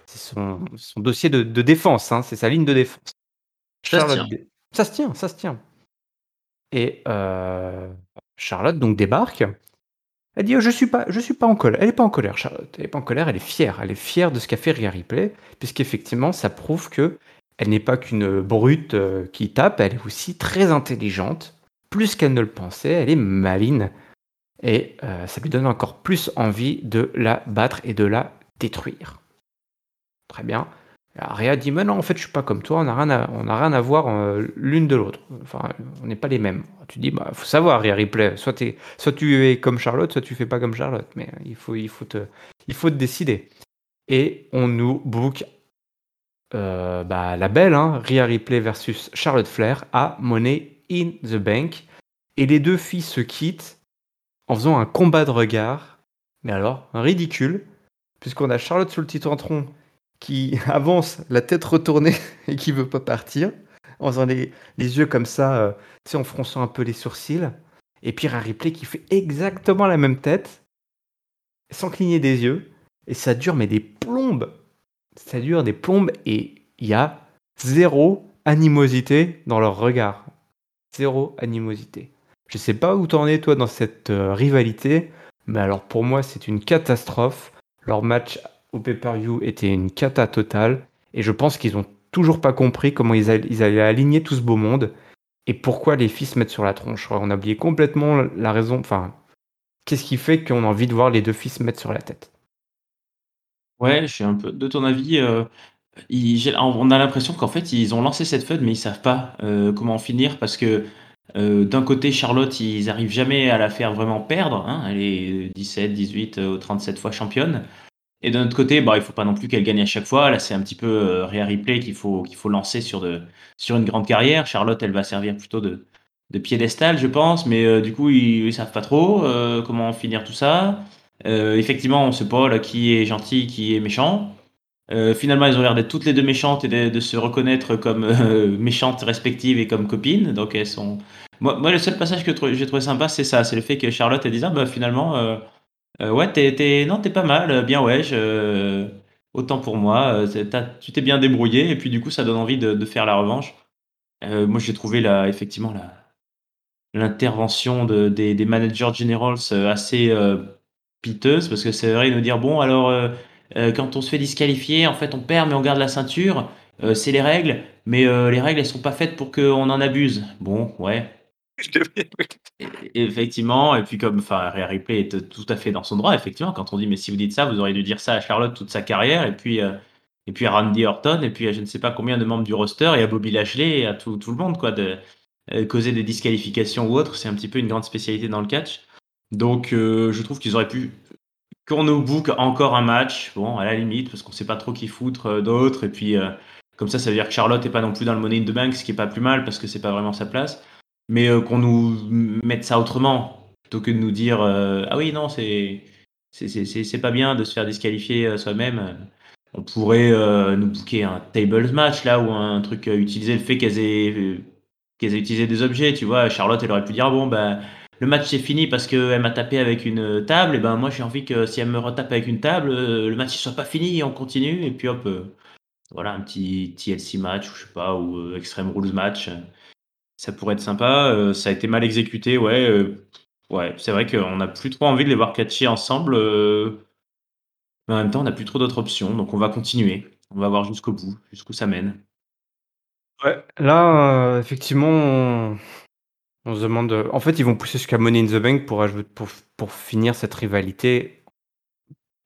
Speaker 1: c'est son, son dossier de, de défense, hein, c'est sa ligne de défense.
Speaker 2: Ça se
Speaker 1: Charlotte dé- ça se tient, ça se tient. Et euh, Charlotte donc débarque. Elle dit oh, je suis pas, je suis pas en colère. Elle est pas en colère, Charlotte. Elle est pas en colère. Elle est fière. Elle est fière de ce qu'a fait Rhea Ripley, puisqu'effectivement ça prouve que elle n'est pas qu'une brute euh, qui tape. Elle est aussi très intelligente, plus qu'elle ne le pensait. Elle est maline. Et euh, ça lui donne encore plus envie de la battre et de la détruire. Très bien. Rhea dit, mais non, en fait, je suis pas comme toi, on n'a rien, à- rien à voir euh, l'une de l'autre. Enfin, on n'est pas les mêmes. Tu dis, bah, faut savoir, Rhea Ripley, soit, soit tu es comme Charlotte, soit tu fais pas comme Charlotte. Mais il faut, il faut, te, il faut te décider. Et on nous book euh, bah, la belle, hein, Rhea Ripley versus Charlotte Flair à Money in the Bank. Et les deux filles se quittent en faisant un combat de regard, mais alors ridicule, puisqu'on a Charlotte sur le petit tronc qui avance la tête retournée et qui veut pas partir, en faisant les, yeux comme ça, euh, en fronçant un peu les sourcils, et puis un replay qui fait exactement la même tête, sans cligner des yeux, et ça dure mais des plombes, ça dure des plombes, et il y a zéro animosité dans leur regard, zéro animosité. Je sais pas où t'en es toi dans cette euh, rivalité, mais alors pour moi c'est une catastrophe. Leur match au pay-per-view était une cata totale, et je pense qu'ils ont toujours pas compris comment ils, all- ils allaient aligner tout ce beau monde et pourquoi les filles se mettent sur la tronche. On a oublié complètement la raison. Enfin, qu'est-ce qui fait qu'on a envie de voir les deux filles se mettre sur la tête
Speaker 2: Ouais, je suis un peu de ton avis. euh, on a l'impression qu'en fait, ils ont lancé cette feud, mais ils savent pas euh, comment finir parce que euh, d'un côté, Charlotte, ils arrivent jamais à la faire vraiment perdre. Hein. elle est 17, 18 ou 37 fois championne. Et d'un autre côté, bah, il faut pas non plus qu'elle gagne à chaque fois. Là, c'est un petit peu euh, Rhea Ripley qu'il faut, faut lancer sur, de, sur une grande carrière. Charlotte, elle va servir plutôt de, de piédestal, je pense. Mais du coup, ils, ne savent pas trop comment finir tout ça. effectivement, on sait pas là, qui est gentil, qui est méchant. Euh, finalement, elles ont l'air d'être toutes les deux méchantes et de, se reconnaître comme euh, méchantes respectives et comme copines. Donc elles sont. Moi, moi le seul passage que j'ai trouvé sympa, c'est ça, c'est le fait que Charlotte elle dise ah, bah finalement euh, ouais t'es, non t'es pas mal, bien ouais, autant pour moi, tu t'es bien débrouillé et puis du coup ça donne envie de, faire la revanche. moi j'ai trouvé la, effectivement la, l'intervention de, des, managers generals assez piteuse parce que c'est vrai de nous dire bon alors quand on se fait disqualifier, en fait, on perd, mais on garde la ceinture. Euh, c'est les règles, mais euh, les règles, elles sont pas faites pour qu'on en abuse. Bon, ouais. effectivement, et puis comme enfin, Ripley est tout à fait dans son droit, effectivement, quand on dit mais si vous dites ça, vous auriez dû dire ça à Charlotte toute sa carrière, et puis et puis à Randy Orton, et puis à je ne sais pas combien de membres du roster, et à Bobby Lashley, et à tout, tout le monde, quoi, de causer des disqualifications ou autre, c'est un petit peu une grande spécialité dans le catch. Donc je trouve qu'ils auraient pu qu'on nous book encore un match, bon, à la limite, parce qu'on sait pas trop qui foutre euh, d'autres, et puis euh, comme ça, ça veut dire que Charlotte est pas non plus dans le Money in the Bank, ce qui est pas plus mal, parce que c'est pas vraiment sa place, mais euh, qu'on nous mette ça autrement, plutôt que de nous dire ah oui, non, c'est c'est pas bien de se faire disqualifier soi-même. On pourrait nous booker un tables match là, ou un truc, utiliser le fait qu'elles aient, utilisé des objets, tu vois. Charlotte, elle aurait pu dire ah bon, ben le match c'est fini parce qu'elle m'a tapé avec une table, et ben moi j'ai envie que si elle me retape avec une table, euh, le match ne soit pas fini on continue, et puis hop, euh, voilà, un petit TLC match, ou je sais pas, ou euh, Extreme Rules match. Ça pourrait être sympa. ça a été mal exécuté, ouais. ouais, c'est vrai qu'on n'a plus trop envie de les voir catcher ensemble. mais en même temps, on n'a plus trop d'autres options, donc on va continuer. On va voir jusqu'au bout, jusqu'où ça mène.
Speaker 1: Ouais, là, effectivement, se demande, en fait, ils vont pousser jusqu'à Money in the Bank pour pour pour finir cette rivalité,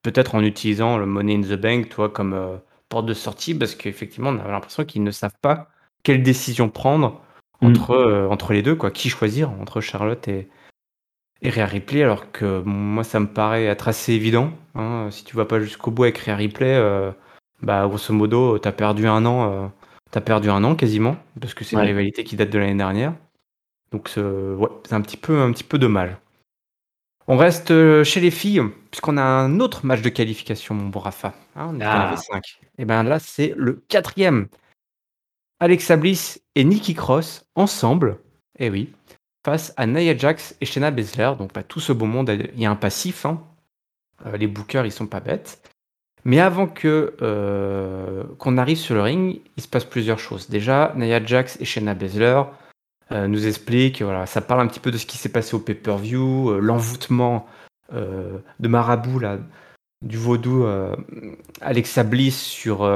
Speaker 1: peut-être en utilisant le Money in the Bank, toi, comme, euh, porte de sortie parce qu'effectivement, on a l'impression qu'ils ne savent pas quelle décision prendre mmh. entre, euh, entre les deux, quoi. Qui choisir entre Charlotte et et Rhea Ripley alors que moi, ça me paraît être assez évident, hein. Si tu vas pas jusqu'au bout avec Rhea Ripley, euh, bah, grosso modo, tu as perdu un an, tu perdu un an quasiment parce que c'est une rivalité qui date de l'année dernière. Donc ouais, c'est un petit peu un petit peu dommage. On reste euh, chez les filles, puisqu'on a un autre match de qualification, mon bon Rafa. Hein, on est ah. 5. Et bien là, c'est le quatrième. Alexa Bliss et Nikki Cross ensemble, et eh oui, face à Nia Jax et Shayna Baszler. Donc pas tout ce beau monde, il y a un passif. Hein. Euh, les bookers, ils sont pas bêtes. Mais avant que euh, qu'on arrive sur le ring, il se passe plusieurs choses. Déjà, Nia Jax et Shayna Baszler euh, nous explique, voilà, ça parle un petit peu de ce qui s'est passé au pay-per-view, euh, l'envoûtement euh, de Marabout, là, du vaudou Alexa Bliss sur,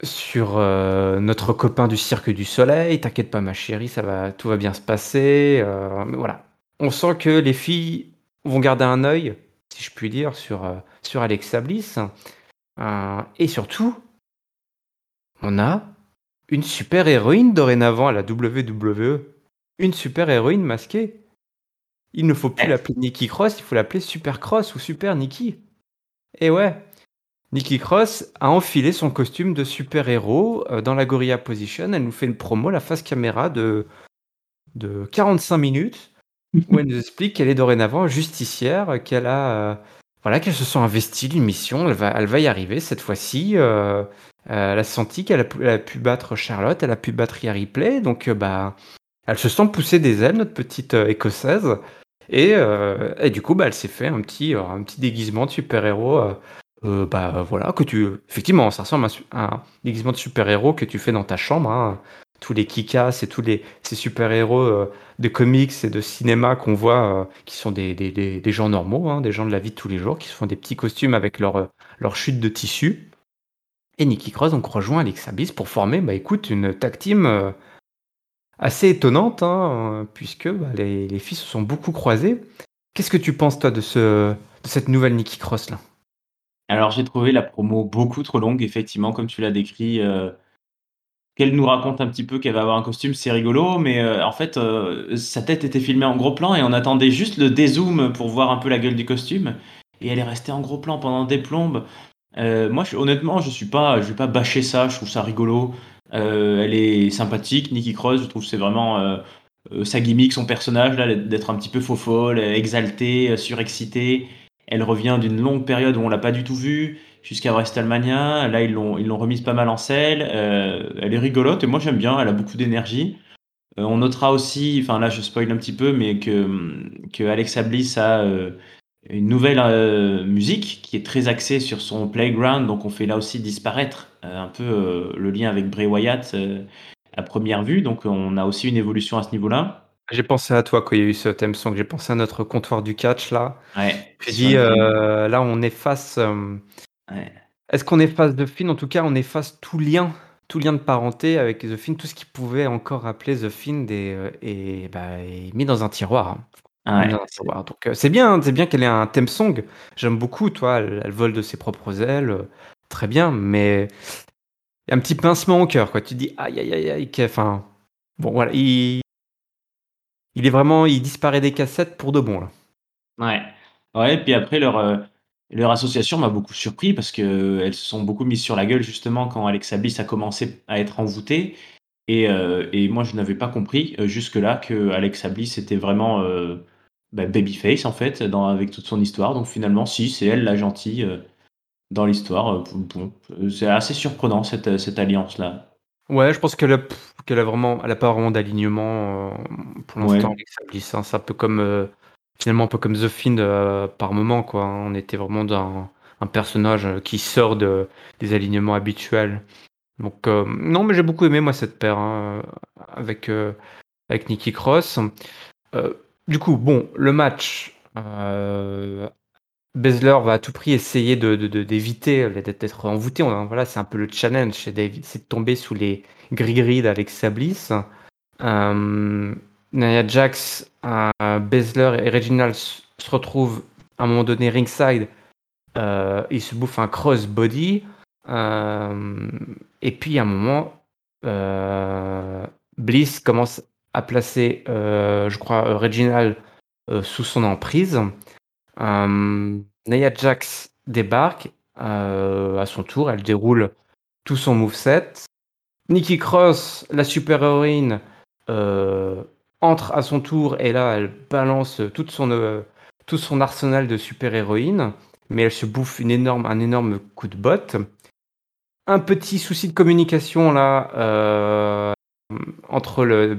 Speaker 1: sur notre copain du Cirque du Soleil. T'inquiète pas, ma chérie, ça va, tout va bien se passer. mais voilà. On sent que les filles vont garder un œil, si je puis dire, sur, sur Alexa Bliss. et surtout, on a une super héroïne dorénavant à la WWE. Une super héroïne masquée. Il ne faut plus l'appeler Nikki Cross, il faut l'appeler Super Cross ou Super Nikki. Et ouais, Nikki Cross a enfilé son costume de super-héros euh, dans la Gorilla Position. Elle nous fait une promo, la face caméra de, de 45 minutes, où elle nous explique qu'elle est dorénavant justicière, qu'elle a. Voilà, qu'elle se sent investie d'une mission, elle va, elle va y arriver cette fois-ci. Euh, euh, elle a senti qu'elle a, pu battre Charlotte, elle a pu battre Harry Play, donc euh, bah, elle se sent pousser des ailes, notre petite écossaise. Et, et, du coup, bah, elle s'est fait un petit, un petit déguisement de super-héros. bah voilà, que tu. Effectivement, ça ressemble à un, déguisement de super-héros que tu fais dans ta chambre. Hein. Tous les kikas et tous les, ces super-héros de comics et de cinéma qu'on voit, qui sont des, gens normaux, hein, des gens de la vie de tous les jours, qui se font des petits costumes avec leur, leur chute de tissu. Et Nikki Cross donc rejoint Alexa Bliss pour former, bah écoute, une tag team euh, assez étonnante, hein, puisque bah, les, les, filles se sont beaucoup croisées. Qu'est-ce que tu penses toi de, ce, de cette nouvelle Nikki Cross là?
Speaker 2: Alors j'ai trouvé la promo beaucoup trop longue, effectivement, comme tu l'as décrit, qu'elle nous raconte un petit peu qu'elle va avoir un costume, c'est rigolo, mais heu, en fait, heu, sa tête était filmée en gros plan et on attendait juste le dézoom pour voir un peu la gueule du costume et elle est restée en gros plan pendant des plombes. Heu, moi je honnêtement, je suis pas vais pas bâcher ça, je trouve ça rigolo. Elle est sympathique, Nikki Cross, je trouve c'est vraiment, sa gimmick, son personnage là, d'être un petit peu faux-folle, exaltée, surexcitée. Elle revient d'une longue période où on l'a pas du tout vue, jusqu'à WrestleMania. Là, ils l'ont ils l'ont remise pas mal en selle. Heu, elle est rigolote et moi j'aime bien, elle a beaucoup d'énergie. Heu, on notera aussi, enfin là je spoil un petit peu, mais que, que Alexa Bliss a, heu, une nouvelle, musique qui est très axée sur son playground, donc on fait là aussi disparaître, un peu, le lien avec Bray Wyatt, à première vue, donc on a aussi une évolution à ce niveau-là.
Speaker 1: J'ai pensé à toi quand il y a eu ce theme song, j'ai pensé à notre comptoir du catch là.
Speaker 2: Ouais, thème.
Speaker 1: heu, là on efface, hem
Speaker 2: Ouais.
Speaker 1: est-ce qu'on efface The Fiend? En tout cas, on efface tout lien tout lien de parenté avec The Fiend, tout ce qui pouvait encore rappeler The Fiend et et bah, est mis dans un tiroir, hein.
Speaker 2: Ouais,
Speaker 1: tiroir, donc heu, c'est bien, hein, c'est bien qu'elle ait un theme song. J'aime beaucoup, tu vois? Elle elle vole de ses propres ailes, heu, très bien, mais il y a un petit pincement au cœur, quoi. Tu dis: «Aïe, aïe, aïe, aïe», enfin, bon voilà, il il est vraiment il disparaît des cassettes pour de bon, là.
Speaker 2: Ouais. Ouais, puis après leur, heu, leur association m'a beaucoup surpris parce qu'elles se sont beaucoup mises sur la gueule justement quand Alexa Bliss a commencé à être envoûtée et heu et moi je n'avais pas compris, heu, jusque-là qu'Alexa Bliss était vraiment, bah, babyface en fait dans avec toute son histoire, donc finalement si, c'est elle la gentille, dans l'histoire, bon c'est assez surprenant cette, cette alliance-là.
Speaker 1: Ouais, je pense qu'elle a qu'elle a vraiment elle a pas vraiment d'alignement, pour l'instant
Speaker 2: Ouais.
Speaker 1: Alexa Bliss, hein. C'est un peu comme, finalement un peu comme The Fiend, heu, par moment, quoi. On était vraiment dans un personnage, heu, qui sort de des alignements habituels, donc heu, non, mais j'ai beaucoup aimé moi cette paire, hein, avec, heu, avec Nikki Cross. Du coup, bon, le match, heu, Baszler va à tout prix essayer de de de d'éviter d'être envoûté, on voilà, c'est un peu le challenge, c'est de tomber sous les gris-gris d'Alexa Bliss. Hem, Nia Jax, Baszler et Reginald se retrouvent à un moment donné ringside, heu, ils se bouffent un cross-body, hem et puis à un moment, heu, Bliss commence à placer, je crois, Reginald, sous son emprise. Nia Jax débarque, à son tour, elle déroule tout son moveset. Nikki Cross, la super héroïne, heu, entre à son tour et là, elle balance heu, tout son arsenal de super héroïne, mais elle se bouffe énorme un énorme coup de botte. Un petit souci de communication là, hem, entre le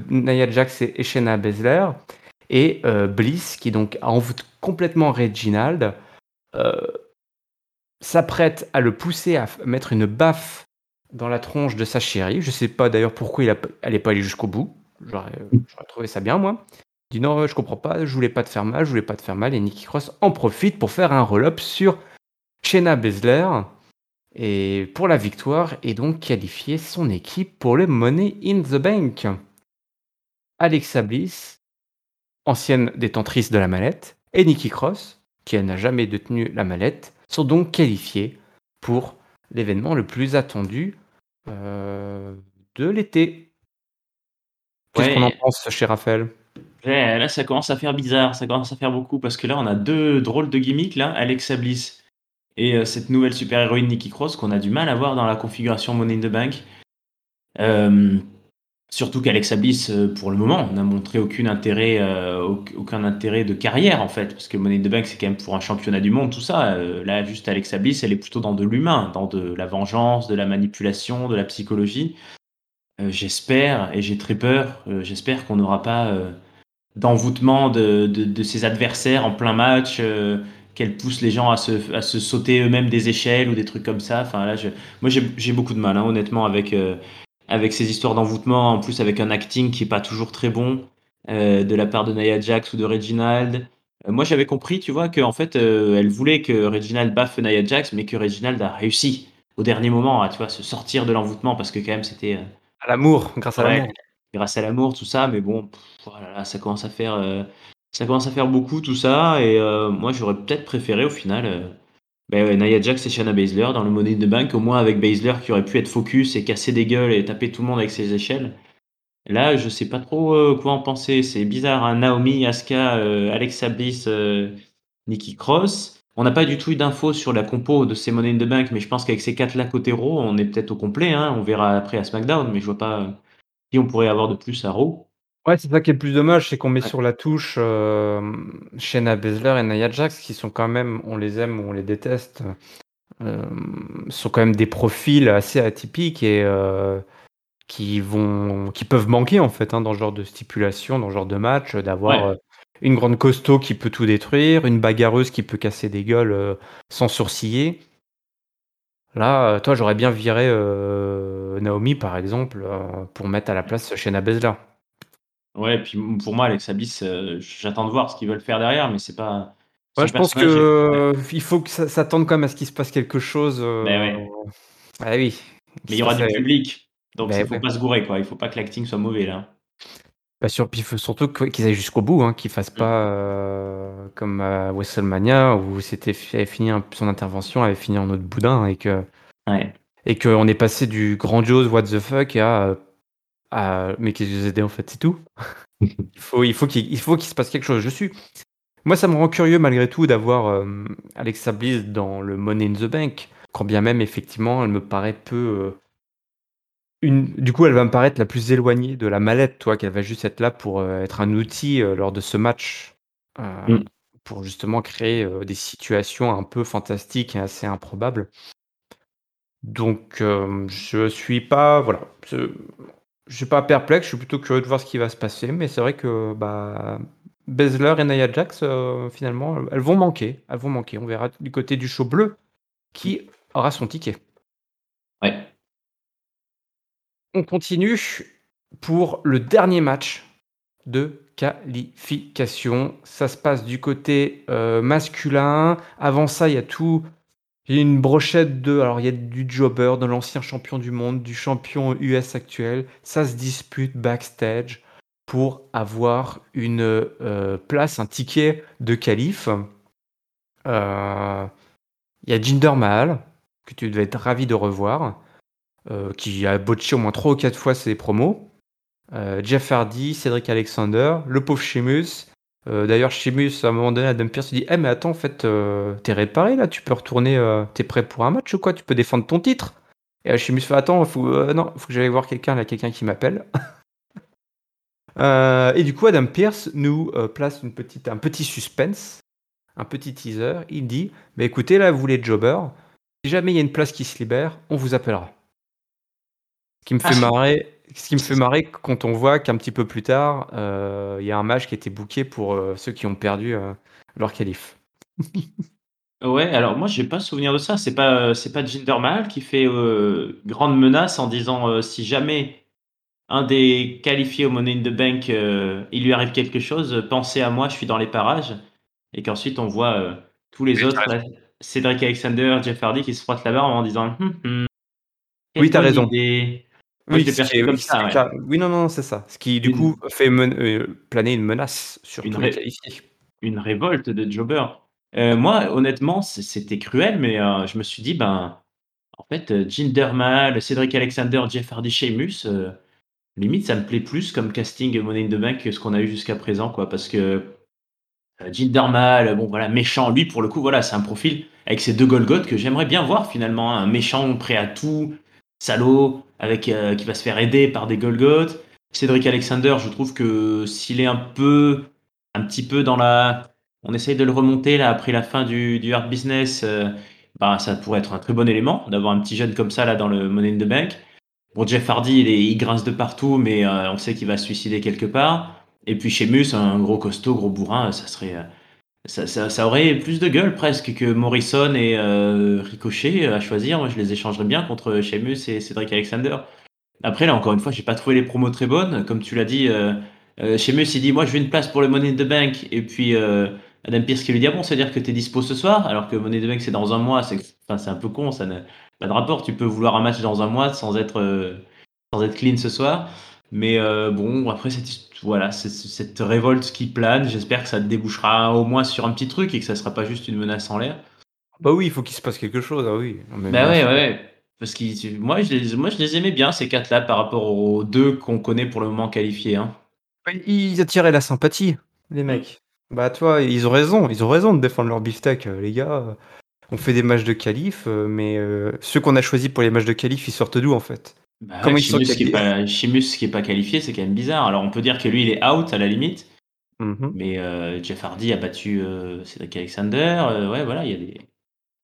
Speaker 1: Jax et et Shayna Baszler et heu, Bliss qui donc envoûte complètement Reginald, s'apprête à le pousser à mettre une baffe dans la tronche de sa chérie. Je sais pas d'ailleurs pourquoi il a elle est pas allée jusqu'au bout.
Speaker 2: Mmh.
Speaker 1: j'aurais trouvé ça bien moi. Il dit: «Non, je comprends pas, je voulais pas te faire mal, je voulais pas te faire mal» et Nikki Cross en profite pour faire un roll-up sur Shayna Baszler et pour la victoire et donc qualifier son équipe pour le Money in the Bank. Alexa Bliss, ancienne détentrice de la mallette et Nikki Cross, qui n'a jamais détenu la mallette, sont donc qualifiées pour l'événement le plus attendu, heu, de l'été. Qu'est-ce qu'on en pense, cher Raphaël?
Speaker 2: Ouais, là ça commence à faire bizarre, ça commence à faire beaucoup parce que là on a 2 drôles de gimmicks là, Alexa Bliss et heu, cette nouvelle super héroïne Nikki Cross qu'on a du mal à voir dans la configuration Money in the Bank. Hem, surtout qu'Alexa Bliss, heu, pour le moment, n'a montré aucune intérêt, aucun intérêt de carrière en fait, parce que Money in the Bank c'est quand même pour un championnat du monde tout ça, là juste Alexa Bliss elle est plutôt dans de l'humain, dans de la vengeance, de la manipulation, de la psychologie. Heu, j'espère et j'ai très peur, heu, j'espère qu'on n'aura pas, heu, d'envoûtement de de ses adversaires en plein match, qu'elle pousse les gens à se à se sauter eux-mêmes des échelles ou des trucs comme ça. Enfin là moi j'ai beaucoup de mal, hein, honnêtement avec, avec ces histoires d'envoûtement, en plus avec un acting qui est pas toujours très bon, de la part de Nia Jax ou de Reginald. Moi j'avais compris, tu vois, qu'en fait, elle voulait que Reginald baffe Nia Jax, mais que Reginald a réussi au dernier moment à, tu vois, se sortir de l'envoûtement parce que quand même c'était,
Speaker 1: À l'amour, grâce à l'amour.
Speaker 2: grâce à l'amour tout ça, mais bon, oh là là, ça commence à faire, heu, ça commence à faire beaucoup tout ça et heu, moi j'aurais peut-être préféré au final, heu, Ben ouais, Nia Jax et Baszler dans le Money the Bank, au moins avec Baszler qui aurait pu être focus et casser des gueules et taper tout le monde avec ses échelles. Là, je sais pas trop euh, quoi en penser. C'est bizarre, hein. Naomi, Asuka, euh, Alexa Bliss, euh, Nikki Cross. On n'a pas du tout eu d'infos sur la compo de ces Money in the Bank, mais je pense qu'avec ces quatre-là côté Raw, on est peut-être au complet. Hein. On verra après à SmackDown, mais je vois pas qui on pourrait avoir de plus à Raw.
Speaker 1: Ouais, c'est ça qui est le plus dommage, c'est qu'on met sur la touche euh, Shayna Baszler et Nia Jax, qui sont quand même, on les aime ou on les déteste, euh, sont quand même des profils assez atypiques et euh, qui vont, qui peuvent manquer en fait hein, dans ce genre de stipulation, dans ce genre de match, d'avoir
Speaker 2: Ouais.
Speaker 1: Une grande costaud qui peut tout détruire, une bagarreuse qui peut casser des gueules euh, sans sourciller. Là, euh, toi, j'aurais bien viré euh, Naomi par exemple euh, pour mettre à la place Shayna Baszler.
Speaker 2: Ouais, puis m- pour moi, Alexa Bliss, euh, j'attends de voir ce qu'ils veulent faire derrière, mais c'est pas.
Speaker 1: Ouais, je pense que
Speaker 2: est-
Speaker 1: il faut que ça, ça tende quand même à ce qu'il se passe quelque chose. euh,
Speaker 2: Ben ouais.
Speaker 1: Ah oui.
Speaker 2: Mais il y aura du public, donc
Speaker 1: Ben
Speaker 2: il faut
Speaker 1: ouais.
Speaker 2: pas se gourer, quoi. Il faut pas que l'acting soit mauvais, là.
Speaker 1: Bah, sur, puis il faut surtout que- qu'ils aillent jusqu'au bout, hein, qu'ils fassent
Speaker 2: Mm.
Speaker 1: pas euh, comme à WrestleMania où c'était fi- avait fini un- son intervention avait fini en autre boudin et que
Speaker 2: Ouais.
Speaker 1: et qu'on est passé du grandiose what the fuck à, à mais que vous aidez en fait c'est tout. il faut il faut qu'il il faut qu'il se passe quelque chose. Je suis moi ça me rend curieux malgré tout d'avoir euh, Alexa Bliss dans le Money in the Bank quand bien même effectivement elle me paraît peu euh, une, du coup, elle va me paraître la plus éloignée de la mallette, toi, qu'elle va juste être là pour euh, être un outil euh, lors de ce match, euh,
Speaker 2: Mm.
Speaker 1: pour justement créer des situations un peu fantastiques et assez improbables. Donc, je suis pas, voilà, je, suis pas perplexe, je suis plutôt curieux de voir ce qui va se passer, mais c'est vrai que bah, Baszler et Nia Jax, finalement, elles vont manquer, elles vont manquer. On verra du côté du show bleu qui aura son ticket.
Speaker 2: Ouais.
Speaker 1: On continue pour le dernier match de qualification. Ça se passe du côté euh, masculin. Avant ça, il y a tout. Il y a une brochette de. Alors, il y a du jobber, de l'ancien champion du monde, du champion US actuel. Ça se dispute backstage pour avoir une euh, place, un ticket de qualif. Euh, Il y a Jinder Mahal, que tu devais être ravi de revoir, euh, qui a botché au moins 3 ou 4 fois ses promos. Euh, Jeff Hardy, Cédric Alexander, le pauvre Sheamus. Euh, D'ailleurs, Sheamus, à un moment donné, Adam Pierce dit Eh, mais attends, en fait, t'es réparé là, tu peux retourner, t'es prêt pour un match ou quoi? Tu peux défendre ton titre Et Sheamus fait Attends, faut, non, faut que j'aille voir quelqu'un, là, quelqu'un qui m'appelle. Et du coup, Adam Pierce nous place un petit suspense, un petit teaser. Il dit Bah écoutez, là, vous les jobbers, si jamais il y a une place qui se libère, on vous appellera. Ce qui me fait
Speaker 2: Ah.
Speaker 1: marrer, ce qui me fait marrer quand on voit qu'un petit peu plus tard, euh, il y a un match qui était booké pour euh, ceux qui ont perdu euh, leur qualif.
Speaker 2: Ouais, alors moi j'ai pas souvenir de ça. C'est pas c'est pas Jinder Mahal qui fait euh, grande menace en disant euh, si jamais un des qualifiés au Money in the Bank euh, il lui arrive quelque chose, pensez à moi, je suis dans les parages. Et qu'ensuite on voit euh, tous les autres, là, Cédric Alexander, Jeff Hardy qui se frottent la barbe en disant Hum, hum,
Speaker 1: Oui, t'as raison.
Speaker 2: idée.
Speaker 1: Oui, est-
Speaker 2: comme ça. ouais.
Speaker 1: Oui, non, non, c'est ça. Ce qui, du
Speaker 2: Une-
Speaker 1: coup, fait euh, planer une menace sur
Speaker 2: Une ré- révolte de Jobber. Euh, moi, honnêtement, c'était cruel, mais euh, je me suis dit, ben, en fait, euh, Jinder Mahal, Cédric Alexander, Jeff Hardy, Sheamus, euh, limite, ça me plaît plus comme casting Money in the Bank que ce qu'on a eu jusqu'à présent, quoi, parce que euh, Jinder Mahal, bon, voilà, méchant, lui, pour le coup, voilà, c'est un profil avec ses deux Golgoth que j'aimerais bien voir, finalement, un méchant prêt à tout, salaud, avec, euh, qui va se faire aider par des Golgoth. Cédric Alexander, je trouve que s'il est un peu, un petit peu dans la, on essaye de le remonter là après la fin du, du hard business, bah, ça pourrait être un très bon élément d'avoir un petit jeune comme ça là dans le Money in the Bank. Bon, Jeff Hardy, il, grince de partout, mais euh, on sait qu'il va se suicider quelque part. Et puis Sheamus, un gros costaud, gros bourrin, ça serait, ça, aurait plus de gueule presque que Morrison et euh, Ricochet à choisir. Moi, je les échangerais bien contre Sheamus et Cédric Alexander. Après, là, encore une fois, j'ai pas trouvé les promos très bonnes. Comme tu l'as dit, euh, euh, il dit Moi, je veux une place pour le Money in the Bank. Et puis, euh, Adam Pierce qui lui dit Ah bon, c'est-à-dire que tu es dispo ce soir? Alors que Money the Bank, c'est dans un mois. C'est un peu con, ça n'a pas de rapport. Tu peux vouloir un match dans un mois sans être, euh, sans être clean ce soir. Mais euh, bon, après, cette, voilà, cette révolte qui plane, j'espère que ça débouchera au moins sur un petit truc et que ça sera pas juste une menace en l'air.
Speaker 1: Bah oui, il faut qu'il se passe quelque chose, ah oui.
Speaker 2: Bah ouais, ouais. Parce qu'ils moi je les moi je les aimais bien ces 4 là par rapport aux 2 qu'on connaît pour le moment qualifiés, hein.
Speaker 1: Bah, ils attiraient la sympathie, les
Speaker 2: Mmh.
Speaker 1: mecs. Bah, tu vois, ils ont raison, ils ont raison de défendre leur beefsteak, heu, les gars, on fait des matchs de qualif, heu, mais ceux qu'on a choisis pour les matchs de qualif, ils sortent d'où, en fait?
Speaker 2: Bah ouais,
Speaker 1: Comment ils sont
Speaker 2: Sheamus qui est pas Sheamus qui est pas qualifié, c'est quand même bizarre. Alors on peut dire que lui, il est out à la limite,
Speaker 1: Mmh mh.
Speaker 2: mais heu, Jeff Hardy a battu, Cedric Alexander, heu, ouais, voilà, il y a des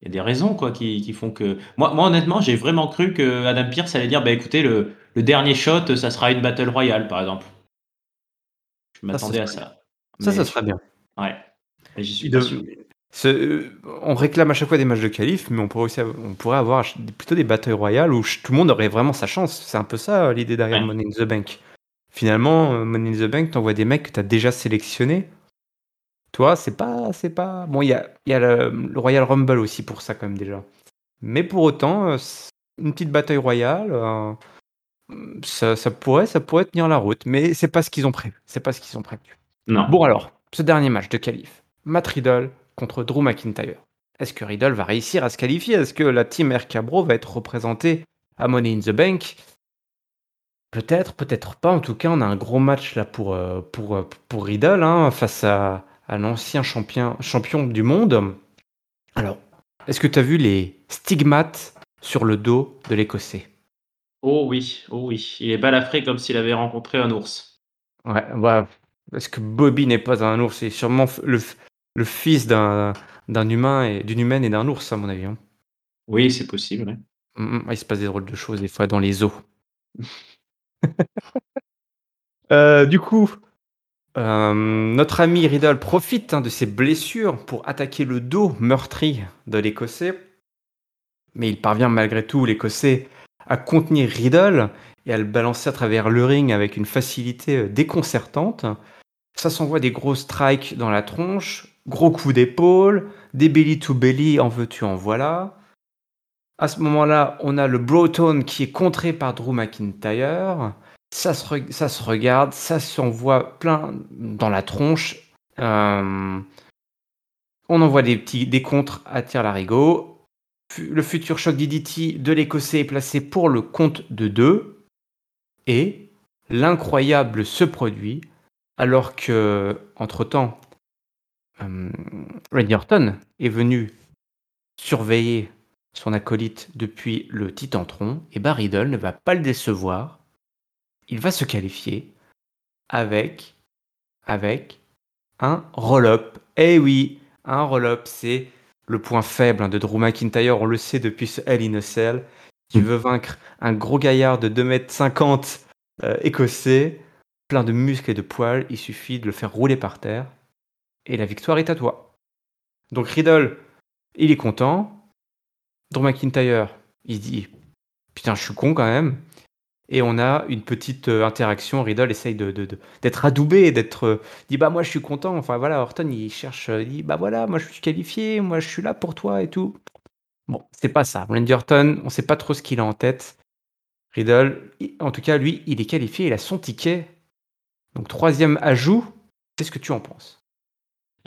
Speaker 2: il y a des raisons quoi qui qui font que moi moi honnêtement, j'ai vraiment cru que Adam Pearce allait dire: «Bah écoutez, le le dernier shot, ça sera une battle royale», par exemple. Je m'attendais à ça,
Speaker 1: Ça, ça serait bien.
Speaker 2: ouais, suis
Speaker 1: dev
Speaker 2: sûr.
Speaker 1: Ce heu, on réclame à chaque fois des matchs de qualif, mais on pourrait aussi on pourrait avoir plutôt des battle royale où tout le monde aurait vraiment sa chance. C'est un peu ça, l'idée derrière
Speaker 2: Ouais.
Speaker 1: Money in the Bank. Finalement, heu, Money in the Bank, tu envoies des mecs que tu as déjà sélectionnés. Tu vois, c'est pas c'est pas bon, il y a y a le, le Royal Rumble aussi pour ça quand même déjà. Mais pour autant, une petite bataille royale, ça ça pourrait ça pourrait tenir la route, mais c'est pas ce qu'ils ont prévu, c'est pas ce qu'ils ont prévu. Bon
Speaker 2: Non.
Speaker 1: alors, ce dernier match de qualif, Matt Riddle contre Drew McIntyre. Est-ce que Riddle va réussir à se qualifier? Est-ce que la team RK Bro va être représentée à Money in the Bank? Peut-être, peut-être pas. En tout cas, on a un gros match là pour, heu, pour, heu, pour Riddle, hein, face à à l'ancien champion champion du monde. Alors, est-ce que tu as vu les stigmates sur le dos de l'Écossais?
Speaker 2: Oh oui, oh oui, il est balafré comme s'il avait rencontré un ours.
Speaker 1: Ouais, bah, est-ce que Bobby n'est pas un ours? C'est sûrement le le fils d'un d'un humain et d'une humaine et d'un ours, à mon avis, hein.
Speaker 2: Oui, c'est possible, ouais.
Speaker 1: Mmh mh. Ouais, il se passe des drôles de choses des fois dans les zoos. Heu, du coup, hem, notre ami Riddle profite, hein, de ses blessures pour attaquer le dos meurtri de l'Écossais. Mais il parvient malgré tout, l'Écossais, à contenir Riddle et à le balancer à travers le ring avec une facilité, heu, déconcertante. Ça s'envoie des gros strikes dans la tronche, gros coups d'épaule, des belly to belly, en veux-tu, en voilà. À ce moment-là, on a le Bro-Tone qui est contré par Drew McIntyre. Ça se regarde, ça s'envoie plein dans la tronche. Hem, on envoie des petits des contres à tire-larigot. Fu le futur choc DDT de l'Écossais est placé pour le compte de 2 et l'incroyable se produit alors qu'entre-temps, hem, Randy est venu surveiller son acolyte depuis le Titantron et Riddle ne va pas le décevoir. Il va se qualifier avec avec un roll-up. Eh oui, un roll-up, c'est le point faible, hein, de Drew McIntyre, on le sait depuis ce Hell in a Cell. Tu veux vaincre un gros gaillard de 2 m 50, heu, écossais, plein de muscles et de poils, il suffit de le faire rouler par terre et la victoire est à toi. Donc Riddle, il est content. Drew McIntyre, il dit: «Putain, je suis con quand même» et on a une petite, heu, interaction. Riddle essaye de de d'être adoubé, d'être, il dit: «Bah, moi, je suis content». Enfin voilà, Orton, il cherche, heu, il dit: «Bah, voilà, moi, je suis qualifié, moi, je suis là pour toi et tout». Bon, c'est pas ça. Randy Orton, on sait pas trop ce qu'il a en tête. Riddle, en tout cas, lui, il est qualifié, il a son ticket. Donc 3e ajout, qu'est-ce que tu en penses?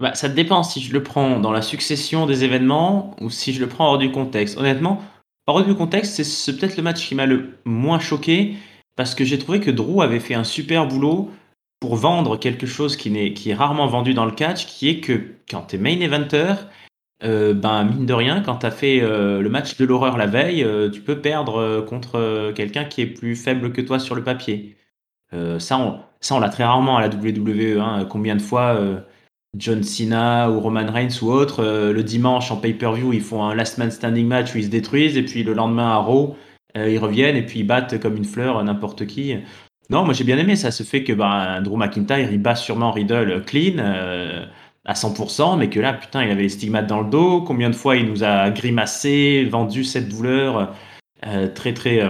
Speaker 2: Bah, ça dépend si je le prends dans la succession des événements ou si je le prends hors du contexte. Honnêtement, hors du contexte, c'est peut-être le match qui m'a le moins choqué parce que j'ai trouvé que Drew avait fait un super boulot pour vendre quelque chose qui n'est qui est rarement vendu dans le catch, qui est que quand tu es main eventer, heu, ben, mine de rien, quand tu as fait, heu, le match de l'horreur la veille, heu, tu peux perdre, contre, quelqu'un qui est plus faible que toi sur le papier. Ça on ça on l'a très rarement à la WWE, hein. Combien de fois, John Cena ou Roman Reigns ou autres, heu, le dimanche en pay-per-view, ils font un last man standing match où ils se détruisent et puis le lendemain à Raw, heu, ils reviennent et puis ils battent comme une fleur n'importe qui. Non, moi j'ai bien aimé ça, ce fait que, ben, Drew McIntyre, il bat sûrement Riddle, clean, heu, à 100 mais que là, putain, il avait les stigmates dans le dos. Combien de fois il nous a grimacé, vendu cette douleur, très, très,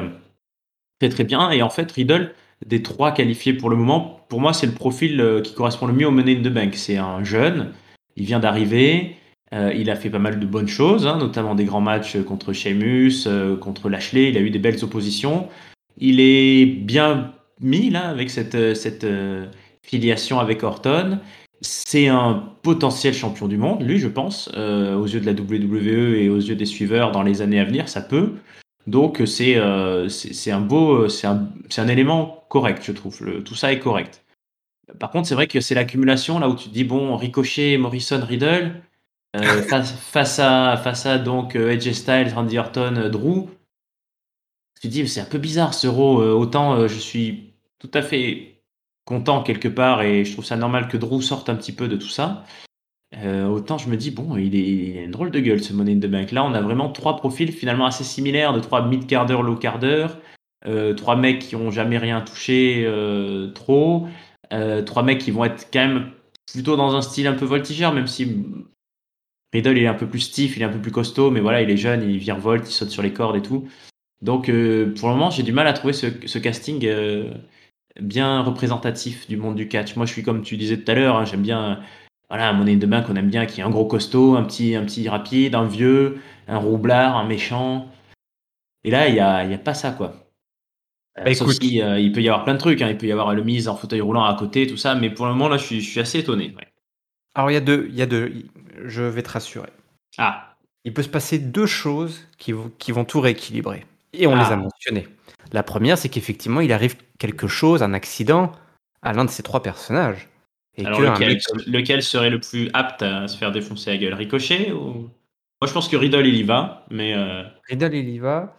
Speaker 2: très, très bien et en fait, Riddle, des 3 qualifiés pour le moment, pour moi, c'est le profil, heu, qui correspond le mieux au Money in the Bank. C'est un jeune, il vient d'arriver, heu, il a fait pas mal de bonnes choses, hein, notamment des grands matchs, contre Sheamus, heu, contre Lashley, il a eu des belles oppositions. Il est bien mis là avec cette, filiation avec Orton C'est un potentiel champion du monde, lui, je pense, euh, aux yeux de la WWE et aux yeux des suiveurs dans les années à venir, ça peut. Donc c'est euh, c'est un beau, c'est un, un élément correct, je trouve. Le- tout ça est correct. Par contre, c'est vrai que c'est l'accumulation là où tu te dis bon, Ricochet, Morrison, Riddle, euh, face, face à face à donc euh, AJ Styles, Randy Orton, euh, Drew. Tu te dis c'est un peu bizarre ce Raw. euh, autant euh, je suis tout à fait content quelque part et je trouve ça normal que Drew sorte un petit peu de tout ça. Euh, autant je me dis, bon, il, est, a une drôle de gueule ce Money in the Bank. Là, on a vraiment trois profils finalement assez similaires, de trois mid-carder, low-carder, euh, trois mecs qui ont jamais rien touché euh, trop, euh, trois mecs qui vont être quand même plutôt dans un style un peu voltigeur, même si Riddle il est un peu plus stiff, il est un peu plus costaud, mais voilà, il est jeune, il virevolte, il saute sur les cordes et tout. Donc euh, pour le moment, j'ai du mal à trouver ce, casting bien représentatif du monde du catch. Moi, je suis comme tu disais tout à l'heure, hein, j'aime bien voilà, un monnaie de main qu'on aime bien, qui est un gros costaud, un petit, un petit rapide, un vieux, un roublard, un méchant. Et là, il n'y a, y a pas ça, quoi.
Speaker 1: Bah, écoute.
Speaker 2: si, euh, il peut y avoir plein de trucs, hein. il peut y avoir le mise en fauteuil roulant à côté, tout ça, mais pour le moment, là, je suis, je suis assez étonné. ouais.
Speaker 1: Alors il y a deux, il y a deux. Je vais te rassurer.
Speaker 2: Ah,
Speaker 1: Il peut se passer deux choses qui vont, qui vont tout rééquilibrer. Et on les a
Speaker 2: Ah.
Speaker 1: mentionnées. La première, c'est qu'effectivement, il arrive quelque chose, un accident, à l'un de ces trois personnages. Et
Speaker 2: alors
Speaker 1: que
Speaker 2: lequel,
Speaker 1: mec comme-
Speaker 2: lequel serait le plus apte à se faire défoncer la gueule? Ricochet ou... Moi, je pense que Riddle, il y va, mais... euh,
Speaker 1: Riddle, il y va.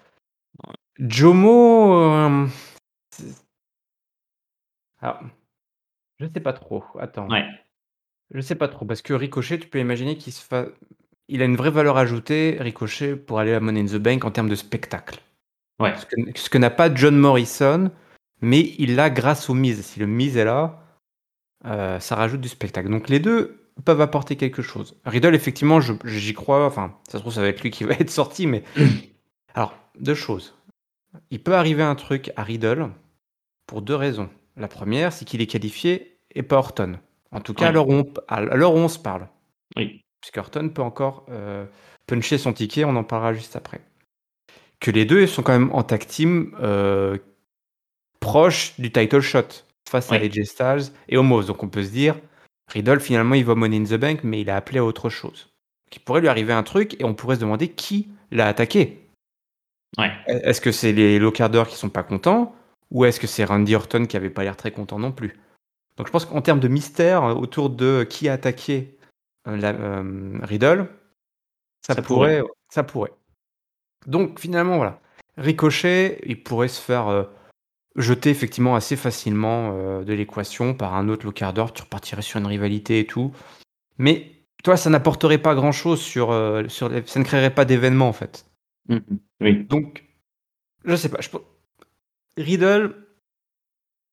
Speaker 1: Jomo. euh, Ah, je sais pas trop. Attends.
Speaker 2: ouais.
Speaker 1: Je sais pas trop. Parce que Ricochet, tu peux imaginer qu'il se fa... Il a une vraie valeur ajoutée, Ricochet, pour aller à Money in the Bank en termes de spectacle.
Speaker 2: Ouais.
Speaker 1: Ce que, que n'a pas John Morrison, mais il l'a grâce au Miz. Si le Miz est là, euh, ça rajoute du spectacle. Donc les deux peuvent apporter quelque chose. Riddle, effectivement, j'y crois. Enfin, ça se trouve, ça va être lui qui va être sorti, mais. Alors, deux choses. Il peut arriver un truc à Riddle pour deux raisons. La première, c'est qu'il est qualifié et pas Orton. En tout cas,
Speaker 2: Ouais.
Speaker 1: on- à l'heure où on se parle.
Speaker 2: Oui.
Speaker 1: Puisque Orton peut encore euh, puncher son ticket, on en parlera juste après. Que les deux sont quand même en tag team euh, proche du title shot face à. AJ Styles et Homos. Donc on peut se dire, Riddle finalement il va Money in the Bank, mais il a appelé à autre chose. Qui pourrait lui arriver un truc et on pourrait se demander qui l'a attaqué.
Speaker 2: Ouais.
Speaker 1: Est-ce que c'est les locardeurs qui sont pas contents ou est-ce que c'est Randy Orton qui avait pas l'air très content non plus? Donc je pense qu'en termes de mystère autour de qui a attaqué euh, la- euh, Riddle, ça,
Speaker 2: Ça
Speaker 1: pourrait, ça pourrait. Donc finalement voilà, Ricochet, il pourrait se faire euh, jeter effectivement assez facilement euh, de l'équation par un autre locardeur, tu repartirais sur une rivalité et tout. Mais toi, ça n'apporterait pas grand-chose sur, euh, sur les- ça ne créerait pas d'événement en fait.
Speaker 2: Mhm. Oui.
Speaker 1: Donc, je sais pas. Je... Riddle,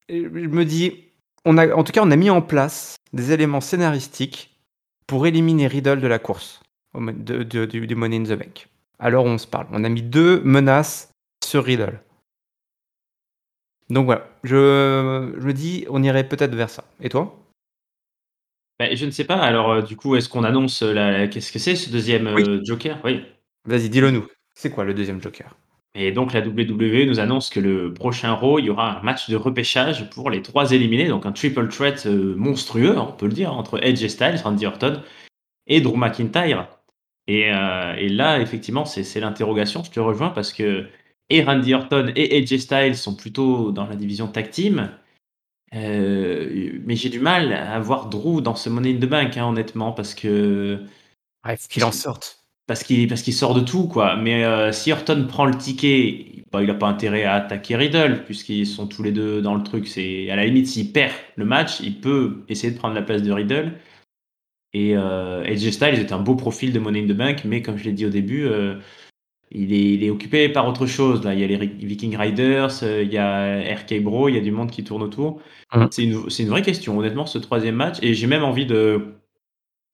Speaker 1: je me dis, on a, en tout cas, on a mis en place des éléments scénaristiques pour éliminer Riddle de la course de, de- du Money in the Bank. Alors on se parle. On a mis deux menaces sur Riddle. Donc voilà, je, je me dis, on irait peut-être vers ça. Et toi?
Speaker 2: Ben, je ne sais pas, alors euh, du coup, est-ce qu'on annonce euh, la... qu'est-ce que c'est ce deuxième euh, Joker? Oui.
Speaker 1: Vas-y, dis-le nous. C'est quoi le deuxième Joker?
Speaker 2: Et donc la WWE nous annonce que le prochain Raw, il y aura un match de repêchage pour les trois éliminés, donc un triple threat euh, monstrueux, on peut le dire, entre Edge et Styles, Randy Orton et Drew McIntyre. Et, et là, effectivement, c'est c'est l'interrogation, je te rejoins, parce que et Randy Orton et Edge Styles sont plutôt dans la division tag team, euh, mais j'ai du mal à voir Drew dans ce Money in the Bank, hein, honnêtement, parce que
Speaker 1: qu'il en sorte.
Speaker 2: parce qu'il parce qu'il sort de tout quoi. Mais euh, si Orton prend le ticket, bah, il a pas intérêt à attaquer Riddle puisqu'ils sont tous les deux dans le truc. C'est à la limite s'il perd le match, il peut essayer de prendre la place de Riddle. Et euh, AJ Styles est un beau profil de Money in the Bank, mais comme je l'ai dit au début, euh, il, est, il est occupé par autre chose. Là, il y a les Viking Riders, euh, il y a RK Bro, il y a du monde qui tourne autour.
Speaker 1: Mhm.
Speaker 2: C'est une, vraie question, honnêtement, ce troisième match. Et j'ai même envie de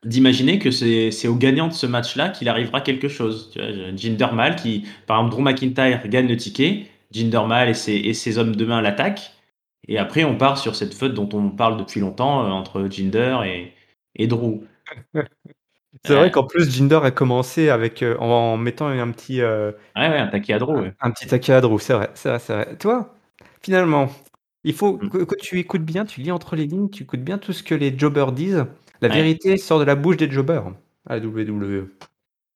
Speaker 2: d'imaginer que c'est au gagnant de ce match-là qu'il arrivera quelque chose. Tu vois, qui, par exemple, Drew McIntyre gagne le ticket, Jinder Mahal et ses, et ses hommes de main l'attaquent, et après on part sur cette feud dont on parle depuis longtemps euh, entre Jinder et, et Drew.
Speaker 1: C'est vrai qu'en plus, Jinder a commencé avec, euh, en, en mettant un petit, euh,
Speaker 2: Ouais, ouais, ouais.
Speaker 1: un petit Drew, c'est vrai, c'est vrai, c'est vrai. Toi, finalement, il faut
Speaker 2: Mm.
Speaker 1: que, que tu écoutes bien, tu lis entre les lignes, tu écoutes bien tout ce que les jobbers disent. La
Speaker 2: Ouais.
Speaker 1: vérité sort de la bouche des jobbers à la WWE.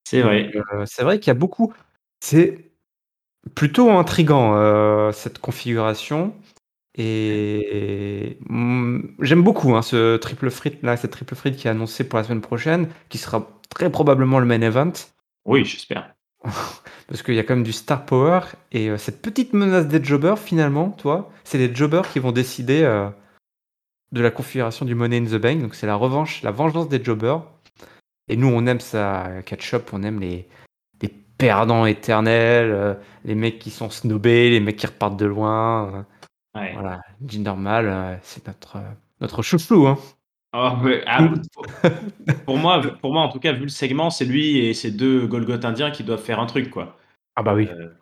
Speaker 2: C'est vrai.
Speaker 1: Heu, c'est vrai qu'il y a beaucoup c'est plutôt intriguant, heu, cette configuration et mmh, j'aime beaucoup, hein, ce triple threat là, cette triple threat qui est annoncé pour la semaine prochaine, qui sera très probablement le main event.
Speaker 2: Oui, j'espère.
Speaker 1: Parce qu'il y a quand même du star power et heu, cette petite menace des jobbers finalement, tu vois? C'est les jobbers qui vont décider, heu, de la configuration du Money in the Bank, donc c'est la revanche, la vengeance des jobbers et nous on aime ça à Catch Up, on aime les les perdants éternels, heu, les mecs qui sont snobés, les mecs qui repartent de loin,
Speaker 2: Ouais.
Speaker 1: voilà. Jinder Mahal, heu, c'est notre, heu, notre chouchou, hein.
Speaker 2: Oh ah, pour pour moi pour moi en tout cas, vu le segment, c'est lui et ces 2 Golgoth indiens qui doivent faire un truc, quoi.
Speaker 1: Ah bah oui.
Speaker 2: Heu,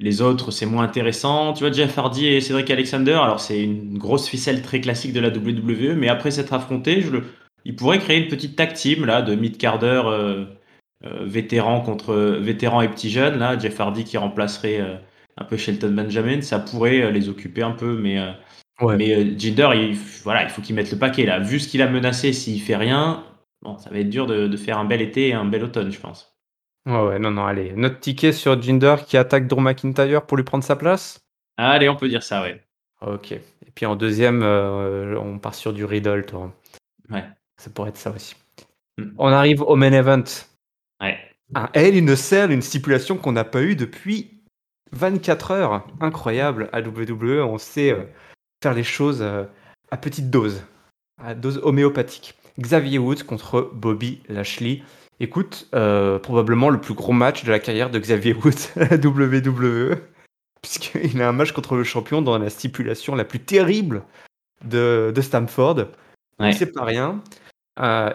Speaker 2: les autres, c'est moins intéressant. Tu vois, Jeff Hardy et Cedric Alexander, alors c'est une grosse ficelle très classique de la WWE, mais après s'être affrontés, je le ils pourraient créer une petite tag team là de mid-carder, heu heu, vétéran contre vétéran et petits jeunes là. Jeff Hardy qui remplacerait, un peu Shelton Benjamin, ça pourrait, heu, les occuper un peu, mais heu
Speaker 1: Ouais.
Speaker 2: mais heu, Jinder, il voilà, il faut qu'il mette le paquet là. Vu ce qu'il a menacé, s'il fait rien, bon, ça va être dur de de faire un bel été et un bel automne, je pense.
Speaker 1: Ouais, ouais, non, non, allez, notre ticket sur Jinder qui attaque Drew McIntyre pour lui prendre sa place?
Speaker 2: Allez, on peut dire ça, ouais.
Speaker 1: OK et puis en 2e, heu, on part sur du Riddle, toi.
Speaker 2: Ouais.
Speaker 1: Ça pourrait être ça aussi.
Speaker 2: Mmh.
Speaker 1: On arrive au main event.
Speaker 2: Ouais.
Speaker 1: Un Hell in a Cell, une stipulation qu'on n'a pas eue depuis 24 heures. Incroyable, à WWE, on sait, heu, faire les choses, heu, à petite dose, à dose homéopathique. Xavier Woods contre Bobby Lashley. Écoute, heu, probablement le plus gros match de la carrière de Xavier Woods à la WWE, puisqu'il a un match contre le champion dans la stipulation la plus terrible de de Stamford.
Speaker 2: Ouais.
Speaker 1: C'est pas rien.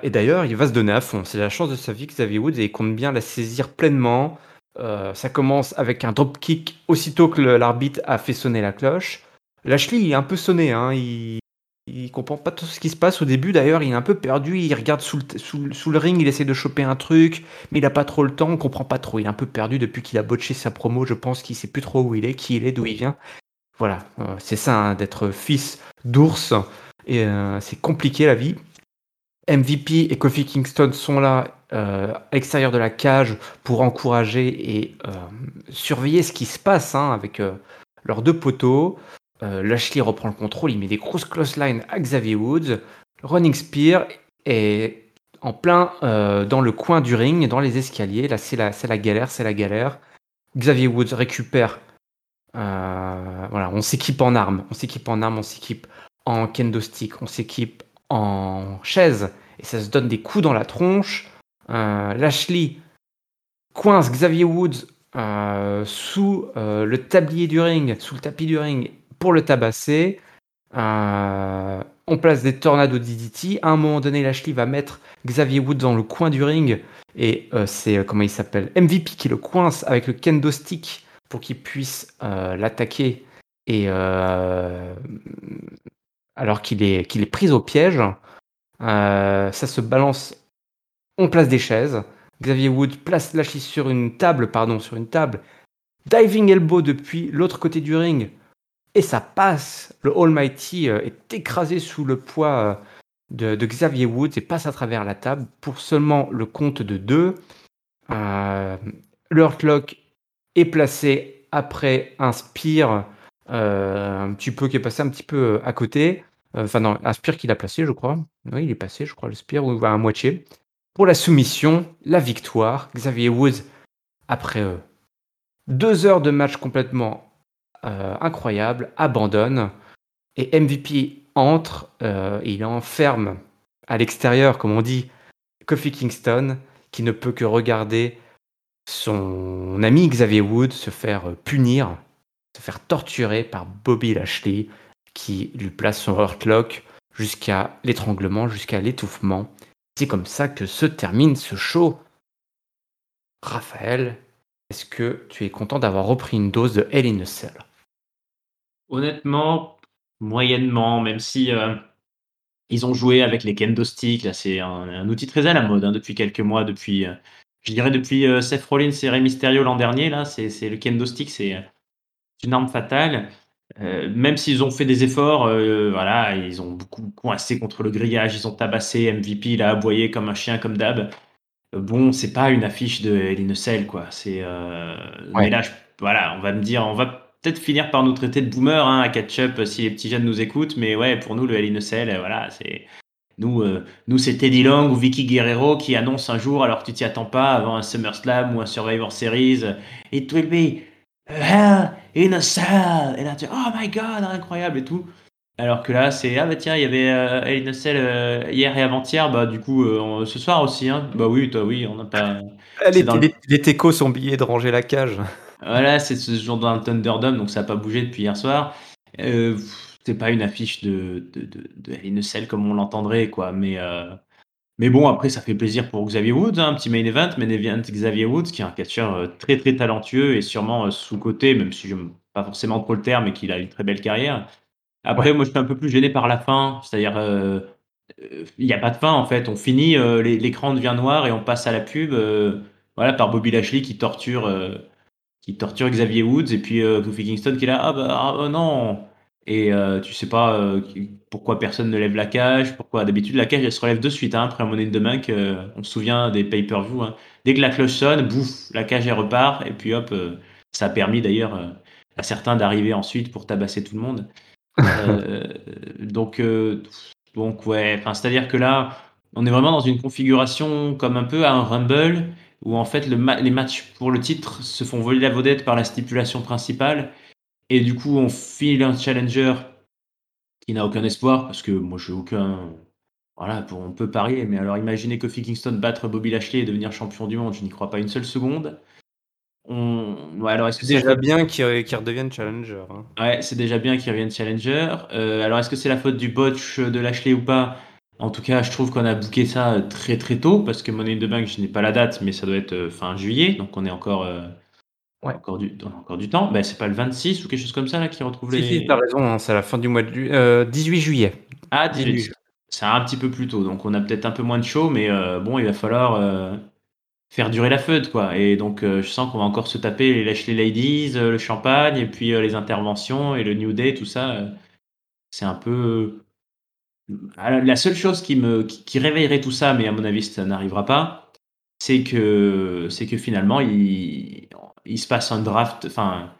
Speaker 1: Et d'ailleurs, il va se donner à fond. C'est la chance de sa vie, Xavier Woods et il compte bien la saisir pleinement. Heu, ça commence avec un drop kick aussitôt que l'arbitre a fait sonner la cloche. Lashley, il est un peu sonné, hein, il il comprend pas tout ce qui se passe au début. D'ailleurs, il est un peu perdu, il regarde sous le ring, il essaie de choper un truc, mais il a pas trop le temps, on comprend pas trop. Il est un peu perdu depuis qu'il a botché sa promo, je pense qu'il sait plus trop où il est, qui il est, d'où il vient. Voilà, heu, c'est ça, hein, d'être fils d'ours et heu, c'est compliqué la vie. MVP et Kofi Kingston sont là, heu, à l'extérieur de la cage pour encourager et hem, surveiller ce qui se passe, hein, avec, heu, leurs 2 poteaux. Heu, Lashley reprend le contrôle, il met des grosses clotheslines à Xavier Woods. Running Spear et en plein, dans le coin du ring, dans les escaliers. Là, c'est la galère, c'est la galère. Xavier Woods récupère, voilà, on s'équipe en armes, on s'équipe en armes, on s'équipe en kendo stick, on s'équipe en chaise et ça se donne des coups dans la tronche. Heu, Lashley coince Xavier Woods, heu, sous, heu, le tablier du ring, sous le tapis du ring pour le tabasser. On place des tornado DDT. À un moment donné, Lashley va mettre Xavier Woods dans le coin du ring et c'est, heu, comment il s'appelle? MVP qui le coince avec le kendo stick pour qu'il puisse, l'attaquer et alors qu'il est qu'il est pris au piège. Ça se balance. On place des chaises. Xavier Woods place Lashley sur une table, pardon, sur une table. Diving elbow depuis l'autre côté du ring et ça passe. Le Almighty, heu, est écrasé sous le poids, heu, de Xavier Woods et passe à travers la table pour seulement le compte de 2. Hem, le Hurt Lock est placé après un spear, un petit peu qui est passé un petit peu, à côté. Enfin non, un spear qu'il a placé, je crois. Oui, il est passé, je crois, le spear ou à moitié. Pour la soumission, la victoire. Xavier Woods, après, heu, 2 heures de match complètement, heu, incroyable, abandonne et MVP entre, et il enferme à l'extérieur, comme on dit, Kofi Kingston, qui ne peut que regarder son ami Xavier Woods se faire, punir, se faire torturer par Bobby Lashley, qui lui place son Hurt Lock jusqu'à l'étranglement, jusqu'à l'étouffement. C'est comme ça que se termine ce show. Raphaël, est-ce que tu es content d'avoir repris une dose de Hell in a Cell?
Speaker 2: Honnêtement, moyennement, même si, heu, ils ont joué avec les kendo sticks, là, c'est un outil très à la mode, hein, depuis quelques mois, depuis, heu, je dirais depuis, heu, Seth Rollins et Rey Mysterio l'an dernier, là, c'est le kendo stick, c'est, une arme fatale. Euh, même s'ils ont fait des efforts, euh, voilà, ils ont beaucoup coincé contre le grillage, ils ont tabassé MVP, il a aboyé comme un chien, comme d'hab. Euh, bon, c'est pas une affiche de Eline quoi. C'est, mais là, voilà, on va me dire, on va peut-être finir par nous traiter de boomer hein, à catch-up si les petits jeunes nous écoutent, mais ouais, pour nous, le Hell voilà, c'est nous, nous c'est Teddy Long ou Vicky Guerrero qui annonce un jour, alors que tu t'y attends pas, avant un SummerSlam ou un Survivor Series, It will be Hell in a Cell. Et là, tu oh my god, incroyable et tout. Alors que là, c'est ah bah tiens, il y avait euh, in a Cell euh, hier et avant-hier, bah du coup euh, ce soir aussi, hein. Bah oui, toi oui, on n'a pas.
Speaker 1: les, les, les techos sont billés de ranger la cage.
Speaker 2: Voilà, c'est ce jour dans le Thunderdome, donc ça n'a pas bougé depuis hier soir. c'est pas une affiche de, de, de, de in a Cell comme on l'entendrait, quoi. Mais mais bon, après, ça fait plaisir pour Xavier Woods, hein, un petit main event, main event Xavier Woods, qui est un catcheur euh, très très talentueux et sûrement euh, sous-côté, même si je n'aime pas forcément trop le terme, et qu'il a une très belle carrière. Après, moi, je suis un peu plus gêné par la fin, c'est-à-dire, euh, il n'y a pas de fin en fait. On finit, l'écran devient noir et on passe à la pub, voilà, par Bobby Lashley qui torture, qui torture Xavier Woods, et puis Kofi Kingston qui est là, ah bah ah, non, et euh, tu sais pas euh, pourquoi personne ne lève la cage, pourquoi d'habitude la cage elle se relève de suite hein, après un Money in the Bank, euh, on se souvient des pay-per-view. Hein. Dès que la cloche sonne, bouf, la cage elle repart et puis hop, ça a permis d'ailleurs à certains d'arriver ensuite pour tabasser tout le monde. donc donc ouais, enfin c'est-à-dire que là, on est vraiment dans une configuration comme un peu à un Rumble où en fait le les matchs pour le titre se font voler la vedette par la stipulation principale et du coup, on file un challenger qui n'a aucun espoir, parce que moi, je n'ai aucun. Voilà, pour, on peut parier, mais alors imaginez Kofi Kingston battre Bobby Lashley et devenir champion du monde, je n'y crois pas une seule seconde. On...
Speaker 1: alors est-ce que c'est déjà bien qu'il redevienne challenger hein.
Speaker 2: Ouais, c'est déjà bien qu'il revienne challenger. Euh, alors est-ce que c'est la faute du botch de Lashley ou pas? En tout cas, je trouve qu'on a booké ça très très tôt, parce que Money in the Bank, je n'ai pas la date, mais ça doit être euh, fin juillet, donc on est encore. Euh, Ouais. Encore du, encore du temps. Ben, c'est pas le 26 ou quelque chose comme ça là qui retrouve les.
Speaker 1: Si, t'as raison, hein, c'est la fin du mois de euh, 18 juillet.
Speaker 2: Ah, 18. C'est un petit peu plus tôt, donc on a peut-être un peu moins de chaud, mais euh, bon, il va falloir euh, faire durer la feud, quoi. Et donc, euh, je sens qu'on va encore se taper les Lâche les Ladies, le champagne, et puis les interventions et le New Day, tout ça. c'est un peu. La seule chose qui, me, qui réveillerait tout ça, mais à mon avis, ça n'arrivera pas, c'est que, c'est que finalement, il, il se passe un draft, enfin,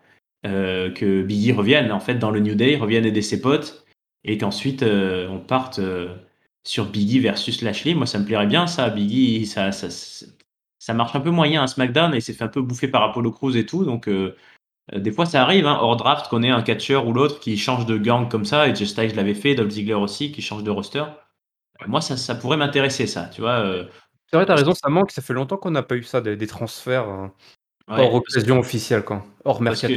Speaker 2: euh, que Biggie revienne en fait dans le New Day, revienne aider ses potes, et qu'ensuite euh, on parte euh, sur Biggie versus Lashley. Moi, ça me plairait bien ça. Biggie, ça, ça, ça marche un peu moyen à SmackDown et s'est fait un peu bouffer par Apollo Crews et tout, donc. des fois, ça arrive, hein, hors draft, qu'on ait un catcheur ou l'autre qui change de gang comme ça, et Just je l'avait fait, Dolph Ziggler aussi, qui change de roster. Moi, ça, ça pourrait m'intéresser, ça, tu vois.
Speaker 1: C'est vrai, t'as raison, ça manque, ça fait longtemps qu'on n'a pas eu ça, des, transferts. Hein. Hors occasion officielle, quoi. Hors mercato.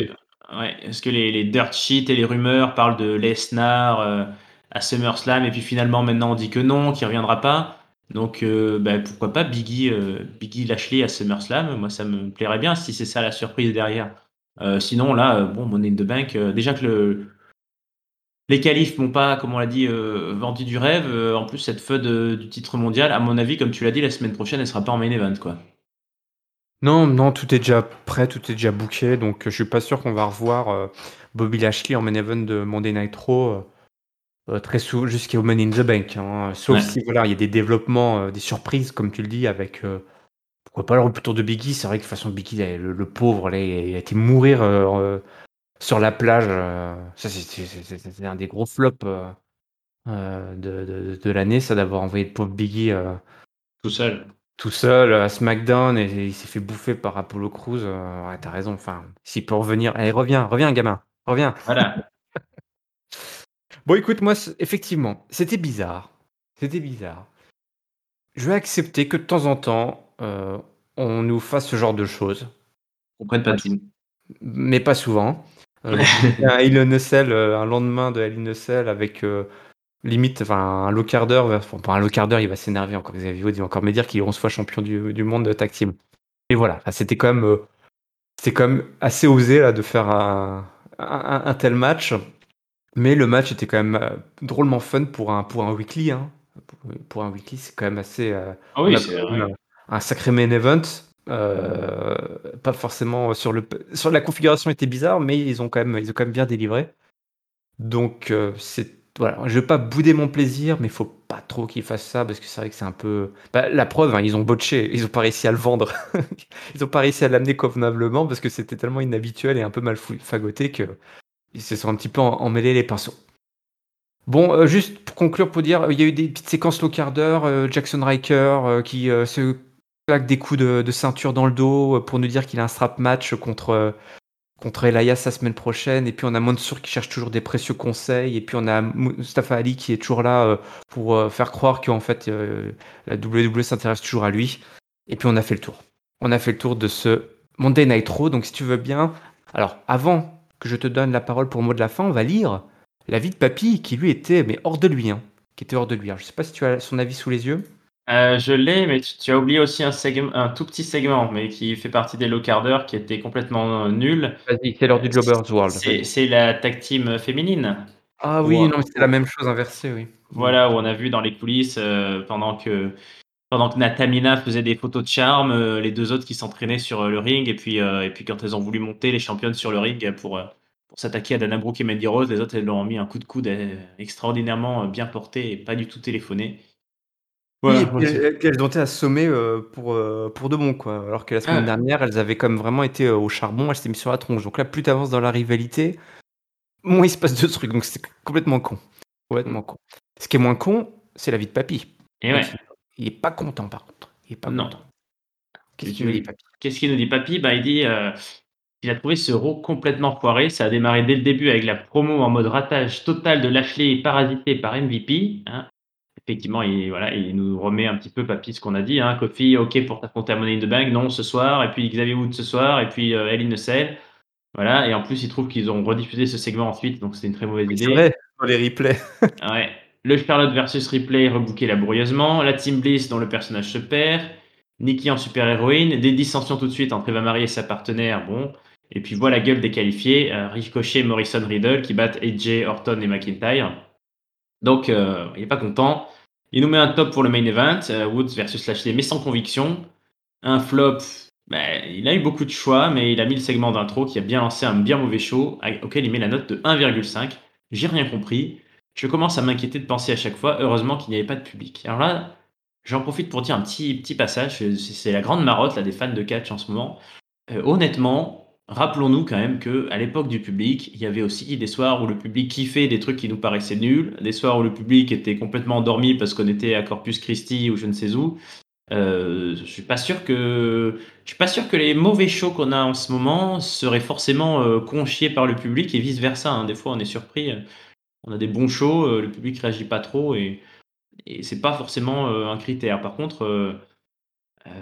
Speaker 2: ouais, est-ce que les, les, dirt sheets et les rumeurs parlent de Lesnar euh, à SummerSlam et puis finalement maintenant on dit que non, qu'il reviendra pas. Donc euh, bah, pourquoi pas Biggie, euh, Biggie Lashley à SummerSlam? Moi ça me plairait bien si c'est ça la surprise derrière. sinon là, bon, Money in the Bank, déjà que le, les qualifs m'ont pas, comme on l'a dit, vendu du rêve. en plus, cette feud du titre mondial, à mon avis, comme tu l'as dit, la semaine prochaine, elle sera pas en main event, quoi.
Speaker 1: Non, non, tout est déjà prêt, tout est déjà booké, donc je suis pas sûr qu'on va revoir euh, Bobby Lashley en main event de Monday Night Raw euh, euh, très souvent jusqu'au Money in the Bank. Hein. Sauf si voilà, il y a des développements, des surprises, comme tu le dis, avec pourquoi pas le retour de Biggie. C'est vrai que de toute façon Biggie, le, pauvre, là, il a été mourir sur la plage. ça, c'est un des gros flops de, de, de l'année, ça d'avoir envoyé le pauvre Biggie
Speaker 2: tout seul
Speaker 1: tout seul à SmackDown et il s'est fait bouffer par Apollo Crews. Euh, ouais, t'as raison. Enfin, s'il peut revenir, allez, reviens, reviens, gamin, reviens.
Speaker 2: Voilà.
Speaker 1: bon, écoute, moi, effectivement, c'était bizarre. C'était bizarre. Je vais accepter que de temps en temps, euh, on nous fasse ce genre de choses.
Speaker 2: On prenne pas de
Speaker 1: Mais pas souvent. Euh, un un lendemain de Hell avec limite, enfin, un low d'heure, enfin, pas d'heure, il va s'énerver encore. Xavier il va encore me dire qu'il est 11 fois champion du, monde de tag team. Et voilà, c'était quand même, euh, c'était quand même assez osé là de faire un, un, tel match. Mais le match était quand même euh, drôlement fun pour un, pour un weekly. Hein. Pour, un weekly, c'est quand même assez.
Speaker 2: Euh, ah oui, c'est
Speaker 1: un, sacré main event. pas forcément sur le sur la configuration était bizarre, mais ils ont quand même ils ont quand même bien délivré. Donc, euh, c'est voilà, je vais pas bouder mon plaisir, mais faut pas trop qu'ils fassent ça parce que c'est vrai que c'est un peu. Bah, la preuve, hein, ils ont botché, ils ont pas réussi à le vendre, ils ont pas réussi à l'amener convenablement parce que c'était tellement inhabituel et un peu mal fagoté que ils se sont un petit peu emmêlés les pinceaux. Bon, euh, juste pour conclure, pour dire, il y a eu des petites séquences low carder, euh, Jackson Riker qui se claque des coups de, ceinture dans le dos pour nous dire qu'il a un strap match contre contre Elias la semaine prochaine. Et puis on a Mansour qui cherche toujours des précieux conseils. Et puis on a Mustafa Ali qui est toujours là euh, pour euh, faire croire qu'en fait euh, la WWE s'intéresse toujours à lui. Et puis on a fait le tour. On a fait le tour de ce Monday Night Raw. Donc si tu veux bien, alors avant que je te donne la parole pour mot de la fin, on va lire la vie de Papy qui lui était mais hors de lui, hein, qui était hors de lui. Alors, je sais pas si tu as son avis sous les yeux.
Speaker 2: Euh, je l'ai, mais tu, as oublié aussi un, segment, un tout petit segment, mais qui fait partie des low carders, qui était complètement euh, nul.
Speaker 1: Vas-y, c'est l'heure du Jobbers World.
Speaker 2: C'est la tag team féminine.
Speaker 1: Ah oui, non, c'est la même chose inversée, oui.
Speaker 2: Voilà, où on a vu dans les coulisses, euh, pendant que pendant que Natamina faisait des photos de charme, les deux autres qui s'entraînaient sur le ring, et puis, et puis quand elles ont voulu monter les championnes sur le ring pour, pour s'attaquer à Dana Brooke et Mandy Rose, les autres, elles leur ont mis un coup de coude extraordinairement bien porté et pas du tout téléphoné.
Speaker 1: Oui, et puis elles, ont été assommées euh, pour, euh, pour de bon, quoi. Alors que la semaine ah. dernière, elles avaient quand même vraiment été euh, au charbon, elles s'étaient mises sur la tronche. Donc là, plus tu avances dans la rivalité, moins il se passe de trucs. Donc c'est complètement con. Complètement con. Ce qui est moins con, c'est la vie de papy.
Speaker 2: Et ouais.
Speaker 1: Il est pas content, par contre. Il est pas non. content.
Speaker 2: Qu'est-ce qu'il nous dit, papy? Qu'est-ce qu'il nous dit, papy? Bah, il dit qu'il a trouvé ce row complètement foiré. Ça a démarré dès le début avec la promo en mode ratage total de Lashley parasité par MVP. Hein effectivement, il, voilà, il nous remet un petit peu, Papy, ce qu'on a dit. Hein. Kofi, OK pour t'affronter à Money in the Bank, non ce soir. Et puis Xavier Wood ce soir. Et puis euh, Eline Voilà. Et en plus, il trouve qu'ils ont rediffusé ce segment ensuite. Donc, c'était une très mauvaise idée. C'est
Speaker 1: vrai, dans les replays.
Speaker 2: ouais. Le Charlotte versus replay rebooké laborieusement. La Team Bliss, dont le personnage se perd. Nikki en super-héroïne. Des dissensions tout de suite entre Eva Marie et sa partenaire. Bon. Et puis voilà, gueule déqualifiée. Euh, Ricochet, Morrison, Riddle qui battent AJ, Orton et McIntyre. Donc, euh, il n'est pas content. Il nous met un top pour le main event, euh, Woods versus Lashley, mais sans conviction. Un flop, ben, il a eu beaucoup de choix, mais il a mis le segment d'intro qui a bien lancé un bien mauvais show, auquel il met la note de 1,5. J'ai rien compris. Je commence à m'inquiéter de penser à chaque fois, heureusement qu'il n'y avait pas de public. Alors là, j'en profite pour dire un petit, petit passage, c'est la grande marotte là, des fans de catch en ce moment. Euh, honnêtement, Rappelons-nous quand même que à l'époque du public, il y avait aussi des soirs où le public kiffait des trucs qui nous paraissaient nuls, des soirs où le public était complètement endormi parce qu'on était à Corpus Christi ou je ne sais où. Euh, je suis pas sûr que je suis pas sûr que les mauvais shows qu'on a en ce moment seraient forcément euh, conchiés par le public et vice versa. Hein. Des fois, on est surpris. On a des bons shows, euh, le public réagit pas trop et, et c'est pas forcément un critère. Par contre,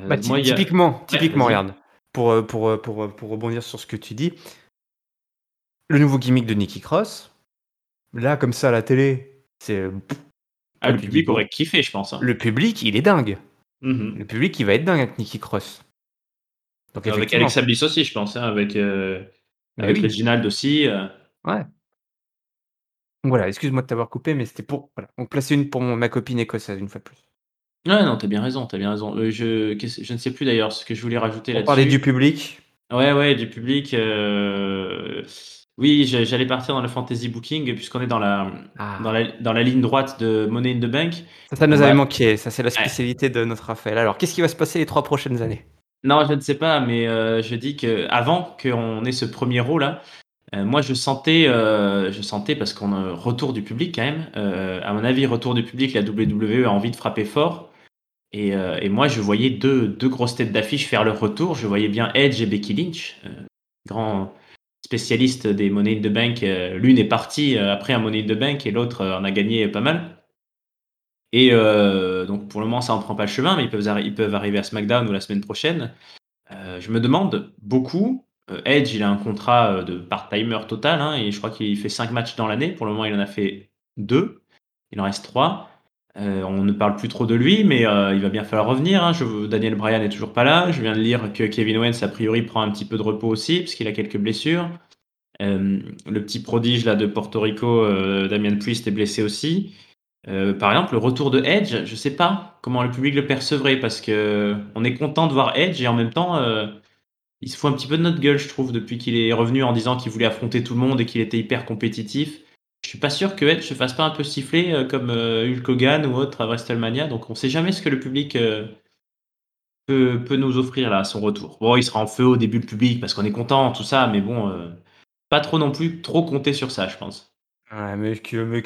Speaker 1: bah, typiquement, typiquement, regarde pour, euh, pour, euh, pour, euh, pour rebondir sur ce que tu dis, le nouveau gimmick de Nicky Cross, là, comme ça, à la télé, c'est.
Speaker 2: Ah, le public aurait kiffé, je pense. Hein.
Speaker 1: Le public, il est dingue. Mm-hmm. Le public, il va être dingue avec Nicky Cross.
Speaker 2: Donc, avec Alexa Bliss aussi, je pense, hein, avec, bah avec Reginald aussi.
Speaker 1: Ouais. Voilà, excuse-moi de t'avoir coupé, mais c'était pour voilà. Donc, placer une pour ma copine écossaise, une fois de plus.
Speaker 2: Ouais, non, t'as bien raison, t'as bien raison. Euh, je je ne sais plus d'ailleurs ce que je voulais rajouter
Speaker 1: là-dessus. parler du public?
Speaker 2: Ouais, ouais, du public, euh, oui, j'allais partir dans le fantasy booking puisqu'on est dans la ah. dans la dans la ligne droite de Money in the Bank.
Speaker 1: Ça, ça nous avait manqué, ça c'est la spécialité de notre Raphaël. Alors, qu'est-ce qui va se passer les trois prochaines années?
Speaker 2: Non, je ne sais pas, mais euh, je dis qu'avant qu'on ait ce premier rôle là, moi je sentais, je sentais parce qu'on a retour du public quand même, à mon avis, retour du public, la WWE a envie de frapper fort. Euh, et, moi, je voyais deux, grosses têtes d'affiche faire leur retour. Je voyais bien Edge et Becky Lynch, euh, grand spécialiste des Money in the Bank. Euh, l'une est partie après un Money in the Bank et l'autre en a gagné pas mal. Et donc pour le moment, ça en prend pas le chemin, mais ils peuvent, ils peuvent arriver à SmackDown ou la semaine prochaine. je me demande beaucoup. Edge, il a un contrat de part-timer total, hein, et je crois qu'il fait 5 matchs dans l'année. Pour le moment, il en a fait 2. Il en reste 3. Euh, on ne parle plus trop de lui, mais euh, il va bien falloir revenir. Hein. Daniel Bryan n'est toujours pas là. Je viens de lire que Kevin Owens, a priori, prend un petit peu de repos aussi, parce qu'il a quelques blessures. Euh, le petit prodige là, de Porto Rico, Damien Priest, est blessé aussi. par exemple, le retour de Edge, je ne sais pas comment le public le percevrait, parce que on est content de voir Edge, et en même temps, il se fout un petit peu de notre gueule, je trouve, depuis qu'il est revenu en disant qu'il voulait affronter tout le monde et qu'il était hyper compétitif. Je suis pas sûr que Edge se fasse pas un peu siffler euh, comme euh, Hulk Hogan ou autre à WrestleMania. Donc on sait jamais ce que le public euh, peut, nous offrir là à son retour. Bon, il sera en feu au début le public parce qu'on est content, tout ça, mais bon, pas trop non plus, trop compter sur ça, je pense.
Speaker 1: Ouais, mais, mais,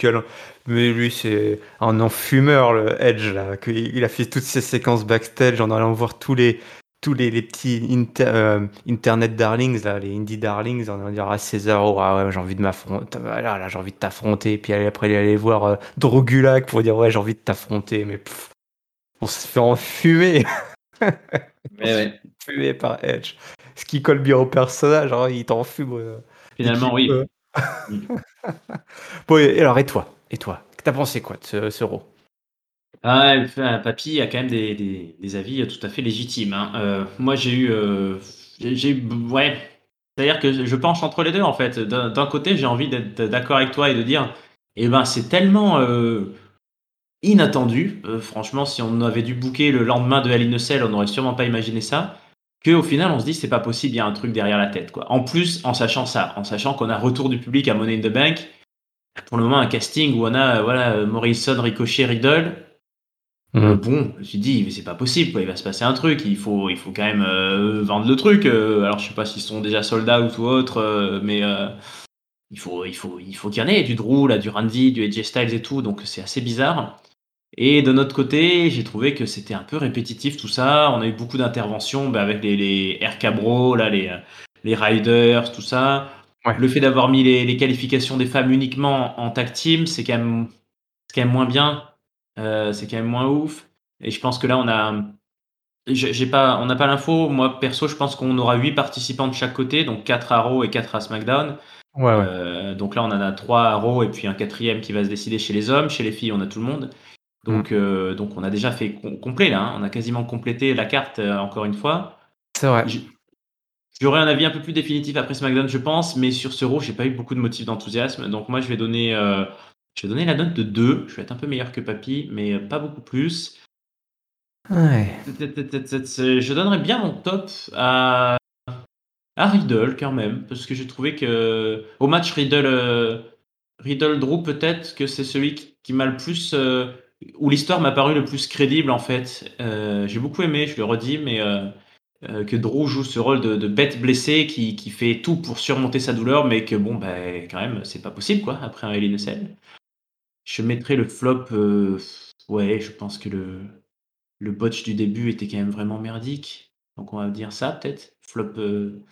Speaker 1: mais lui, c'est un enfumeur, le Edge, là. il a fait toutes ces séquences backstage en allant voir tous les, tous les, les petits inter- euh, internet darlings, là, les indie darlings, en allant dire à César, oh, ah ouais, j'ai envie de m'affronter, là, là, j'ai envie de t'affronter. Puis aller- après, allait voir euh, Drogulak pour dire, ouais, j'ai envie de t'affronter. Mais pff, on se fait enfumer, enfumer par Edge. Ce qui colle bien au personnage, hein, il t'enfume. euh,
Speaker 2: Finalement, oui.
Speaker 1: Bon, et alors, et toi? Et toi? T'as pensé quoi de ce, ce Raw
Speaker 2: Ah, Papy a quand même des, des- avis tout à fait légitimes. hein. Euh, moi, j'ai eu, euh, j'ai ouais, c'est-à-dire que je penche entre les deux en fait. D'un côté, j'ai envie d'être d'accord avec toi et de dire, eh ben, c'est tellement euh, inattendu. Franchement, si on avait dû booker le lendemain de Hell in a Cell, on n'aurait sûrement pas imaginé ça. Que au final, on se dit, c'est pas possible, il y a un truc derrière la tête, quoi. En plus, en sachant ça, en sachant qu'on a retour du public à Money in the Bank. Pour le moment, un casting où on a, voilà, Morrison, Ricochet, Riddle. Euh, bon, je me suis dit, mais c'est pas possible, quoi. il va se passer un truc, il faut, il faut quand même euh, vendre le truc. euh, alors, je sais pas s'ils sont déjà sold out ou autre, euh, mais il faut, il faut, il faut qu'il y en ait du Drew, là, du Randy, du AJ Styles et tout, donc c'est assez bizarre. Et de notre côté, j'ai trouvé que c'était un peu répétitif tout ça. On a eu beaucoup d'interventions bah, avec les, les RK Bro, là, les, les Riders, tout ça.
Speaker 1: Ouais.
Speaker 2: Le fait d'avoir mis les, les qualifications des femmes uniquement en tag team, c'est quand même, c'est quand même moins bien. Euh, c'est quand même moins ouf. Et je pense que là, on a, j'ai pas, on n'a pas l'info. Moi, perso, je pense qu'on aura 8 participants de chaque côté, donc 4 à Raw et 4 à SmackDown.
Speaker 1: Ouais, ouais.
Speaker 2: Euh, donc là, on en a 3 à Raw et puis un quatrième qui va se décider chez les hommes. Chez les filles, on a tout le monde. Donc, euh, donc on a déjà fait com- complet là. hein. On a quasiment complété la carte encore une fois.
Speaker 1: C'est vrai.
Speaker 2: J'aurais un avis un peu plus définitif après SmackDown, je pense, mais sur ce Raw, j'ai pas eu beaucoup de motifs d'enthousiasme. Donc moi, je vais donner, je vais donner la note de 2. Je vais être un peu meilleur que Papy, mais pas beaucoup plus.
Speaker 1: Ouais.
Speaker 2: Je donnerais bien mon top à, à Riddle quand même, parce que j'ai trouvé que au match Riddle, euh, Riddle Drew peut-être que c'est celui qui, qui m'a le plus, euh, où l'histoire m'a paru le plus crédible en fait. Euh, j'ai beaucoup aimé, je le redis, mais euh, que Drew joue ce rôle de, de bête blessée qui, qui fait tout pour surmonter sa douleur, mais que bon, bah, quand même, c'est pas possible quoi, après un Hell. Je mettrais le flop, euh, ouais, je pense que le, le botch du début était quand même vraiment merdique. Donc on va dire ça peut-être. Flop, euh,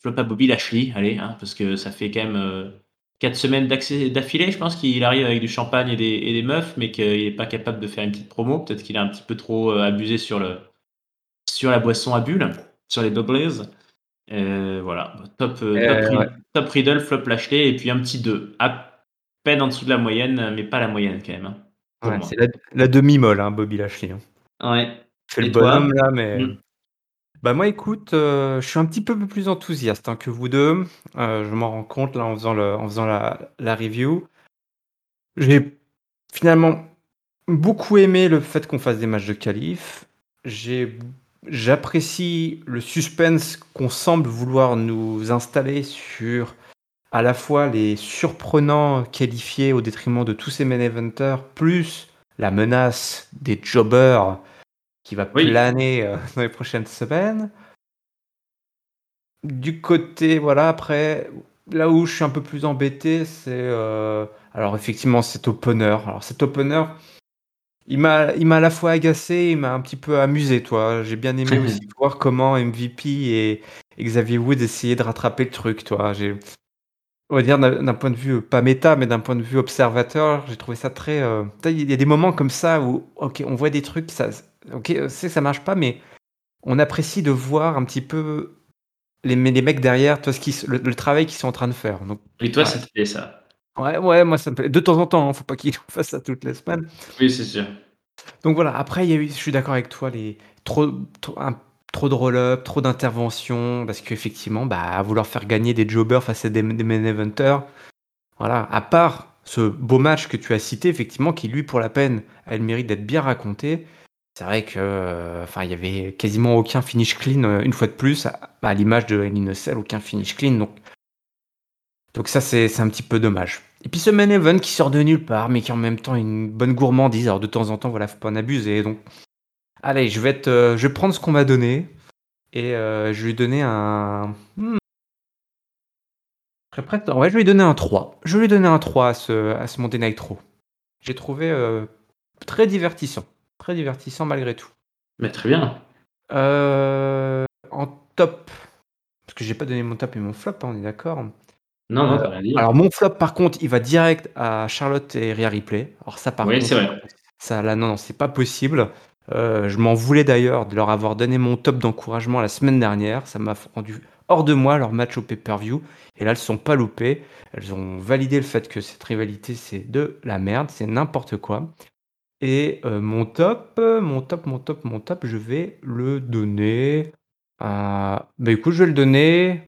Speaker 2: flop à Bobby Lashley, allez, hein, parce que ça fait quand même 4 semaines d'accès- d'affilée, je pense qu'il arrive avec du champagne et des, et des meufs, mais qu'il n'est pas capable de faire une petite promo. Peut-être qu'il a un petit peu trop euh, abusé sur, le, sur la boisson à bulles, sur les doubles. Euh, voilà, top, euh,
Speaker 1: Euh,
Speaker 2: top, Rid-
Speaker 1: ouais.
Speaker 2: top Riddle, flop Lashley, et puis un petit 2. À peine en dessous de la moyenne, mais pas la moyenne quand même. hein,
Speaker 1: Ouais, c'est la, la demi-molle, hein, Bobby Lashley. hein.
Speaker 2: Ouais.
Speaker 1: fait le bonhomme là, mais.
Speaker 2: Mm.
Speaker 1: Bah moi écoute, euh, je suis un petit peu plus enthousiaste hein, que vous deux. Euh, je m'en rends compte là en faisant, le, en faisant la, la review. J'ai finalement beaucoup aimé le fait qu'on fasse des matchs de qualif. J'ai J'apprécie le suspense qu'on semble vouloir nous installer sur à la fois les surprenants qualifiés au détriment de tous ces main eventers, plus la menace des jobbers qui va
Speaker 2: Oui.
Speaker 1: planer euh, dans les prochaines semaines. Du côté, voilà, après, là où je suis un peu plus embêté, c'est. euh, alors, effectivement, cet opener. Alors, cet opener, il m'a il m'a à la fois agacé, il m'a un petit peu amusé, toi. J'ai bien aimé aussi voir comment MVP et Xavier Woods essayaient de rattraper le truc, toi. J'ai. On va dire d'un point de vue euh, pas méta, mais d'un point de vue observateur, j'ai trouvé ça très. euh, Il y a des moments comme ça où, ok, on voit des trucs, ça, ok, c'est que ça marche pas, mais on apprécie de voir un petit peu les, les mecs derrière, toi, ce qui, le, le travail qu'ils sont en train de faire. Donc,
Speaker 2: Et toi,
Speaker 1: Ouais.
Speaker 2: ça te plaît ça?
Speaker 1: Ouais, ouais, moi ça me plaît. De temps en temps, hein, faut pas qu'ils fassent ça toutes les semaines.
Speaker 2: Oui, c'est sûr.
Speaker 1: Donc voilà, après, il y a eu, je suis d'accord avec toi, les, trop, trop, un- trop de roll-up, trop d'interventions, parce qu'effectivement, bah, à vouloir faire gagner des jobbers face à des, main eventers, voilà, à part ce beau match que tu as cité, effectivement, qui lui, pour la peine, a le mérite d'être bien raconté. C'est vrai que, enfin, il y avait quasiment aucun finish clean, euh, une fois de plus, à, l'image de Hell aucun finish clean, donc, donc ça, c'est un petit peu dommage. Et puis ce main event qui sort de nulle part, mais qui en même temps une bonne gourmandise. Alors de temps en temps, voilà, faut pas en abuser. Donc, allez, je vais je prendre ce qu'on m'a donné et euh, je vais lui donner un. Hmm. Très prêt Ouais, je vais lui donner un 3. Je vais lui donner un 3 à ce, à ce Monday Nitro. J'ai trouvé euh, très divertissant. Très divertissant malgré tout.
Speaker 2: Mais très bien.
Speaker 1: Euh, en top, parce que j'ai pas donné mon top et mon flop, hein, on est d'accord.
Speaker 2: Non, non, t'as rien dit.
Speaker 1: Alors mon flop, par contre, il va direct à Charlotte et Rhea Ripley. Alors ça, par
Speaker 2: Oui,
Speaker 1: contre,
Speaker 2: c'est vrai.
Speaker 1: ça, là, non, non, c'est pas possible. Euh, je m'en voulais d'ailleurs de leur avoir donné mon top d'encouragement la semaine dernière. Ça m'a rendu hors de moi leur match au pay-per-view. Et là, elles ne sont pas loupées. Elles ont validé le fait que cette rivalité, c'est de la merde, c'est n'importe quoi. Et euh, mon top, euh, mon top, mon top, mon top, je vais le donner à... Bah écoute, je vais le donner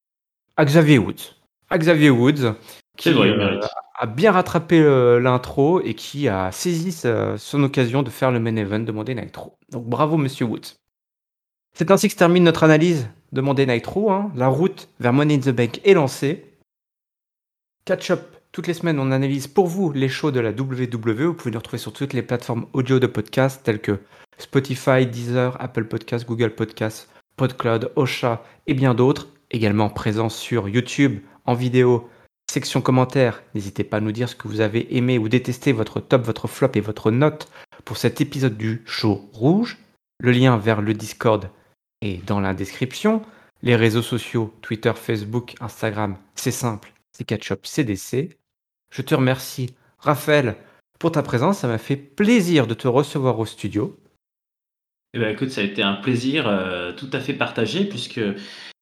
Speaker 1: à Xavier Woods. À Xavier Woods, qui
Speaker 2: vrai,
Speaker 1: euh, a bien rattrapé euh, l'intro et qui a saisi sa- son occasion de faire le main event de Monday Nitro. Donc bravo Monsieur Woods. C'est ainsi que se termine notre analyse de Monday Nitro. hein. La route vers Money in the Bank est lancée. Catch up. Toutes les semaines, on analyse pour vous les shows de la WWE. Vous pouvez nous retrouver sur toutes les plateformes audio de podcast telles que Spotify, Deezer, Apple Podcasts, Google Podcasts, PodCloud, Osha et bien d'autres. Également présents sur YouTube en vidéo, section commentaires. N'hésitez pas à nous dire ce que vous avez aimé ou détesté, votre top, votre flop et votre note pour cet épisode du show rouge. Le lien vers le Discord est dans la description. Les réseaux sociaux, Twitter, Facebook, Instagram, c'est simple, c'est Catchup CDC. Je te remercie, Raphaël, pour ta présence. Ça m'a fait plaisir de te recevoir au studio.
Speaker 2: Eh ben, écoute, ça a été un plaisir euh, tout à fait partagé puisque,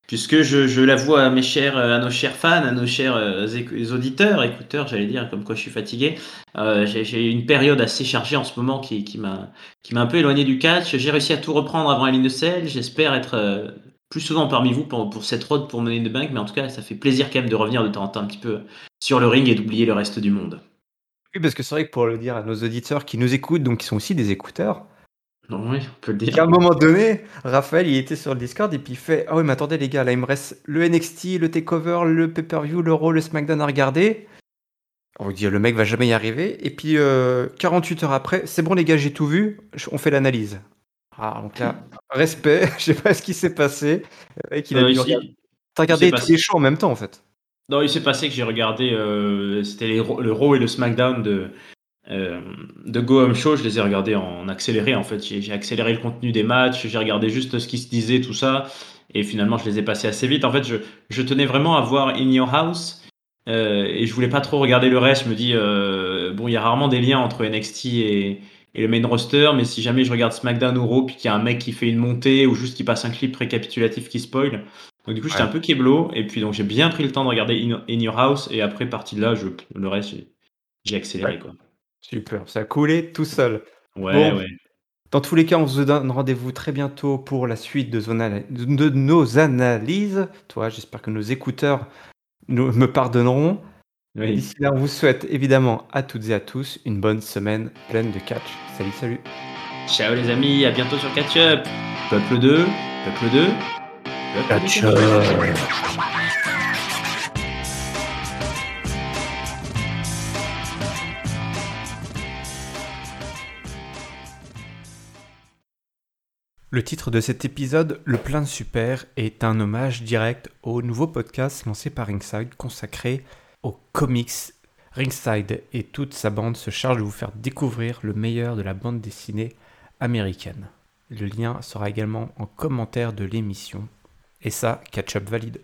Speaker 2: puisque je, je l'avoue à mes chers, euh, à nos chers fans, à nos chers euh, auditeurs, écouteurs, j'allais dire, comme quoi je suis fatigué. euh, j'ai une période assez chargée en ce moment qui, qui m'a un peu éloigné du catch. J'ai réussi à tout reprendre avant la ligne de sel. J'espère être euh, plus souvent parmi vous pour, pour cette road pour mener de bank, mais en tout cas, ça fait plaisir quand même de revenir de temps en temps un petit peu sur le ring et d'oublier le reste du monde.
Speaker 1: Oui, parce que c'est vrai que pour le dire à nos auditeurs qui nous écoutent, donc qui sont aussi des écouteurs,
Speaker 2: Non, oui, on peut le
Speaker 1: qu'à
Speaker 2: dire.
Speaker 1: un moment donné, Raphaël, il était sur le Discord et puis il fait Ah oui, mais attendez, les gars, là, il me reste le NXT, le Takeover, le pay-per-view, le Raw, le SmackDown à regarder. On vous dit Le mec va jamais y arriver. Et puis, euh, 48 heures après, c'est bon, les gars, j'ai tout vu, on fait l'analyse. Ah, donc là, respect, je sais pas ce qui s'est passé. Le mec, il a
Speaker 2: Euh,
Speaker 1: dû
Speaker 2: ici-
Speaker 1: regarder- T'as regardé tous les shows en même temps, en fait.
Speaker 2: Non, il s'est passé que j'ai regardé, euh, c'était le Raw et le SmackDown de, euh, de Go Home Show, je les ai regardés en accéléré en fait. J'ai accéléré le contenu des matchs, j'ai regardé juste ce qui se disait, tout ça, et finalement je les ai passés assez vite. En fait, je, je tenais vraiment à voir In Your House, euh, et je voulais pas trop regarder le reste. Je me dis, euh, bon, il y a rarement des liens entre NXT et, et le main roster, mais si jamais je regarde SmackDown ou Raw, puis qu'il y a un mec qui fait une montée, ou juste qui passe un clip récapitulatif qui spoil, donc du coup, j'étais
Speaker 1: Ouais.
Speaker 2: un peu kéblo, et puis donc j'ai bien pris le temps de regarder In, In Your House, et après, parti de là, je, le reste, j'ai- j'ai accéléré,
Speaker 1: Ouais.
Speaker 2: quoi.
Speaker 1: Super, ça a coulé tout seul.
Speaker 2: Ouais,
Speaker 1: Bon.
Speaker 2: ouais.
Speaker 1: Dans tous les cas, on se donne rendez-vous très bientôt pour la suite de, zone ana- de nos analyses. Toi, j'espère que nos écouteurs nous, me pardonneront.
Speaker 2: Oui.
Speaker 1: D'ici là, on vous souhaite évidemment à toutes et à tous une bonne semaine pleine de catch. Salut, salut.
Speaker 2: Ciao les amis, à bientôt sur Catch Up. Peuple 2, Peuple 2, Peuple
Speaker 1: Catch
Speaker 2: 2.
Speaker 1: Le titre de cet épisode, Le plein de super, est un hommage direct au nouveau podcast lancé par Ringside consacré aux comics. Ringside et toute sa bande se chargent de vous faire découvrir le meilleur de la bande dessinée américaine. Le lien sera également en commentaire de l'émission. Et ça, Catch Up valide.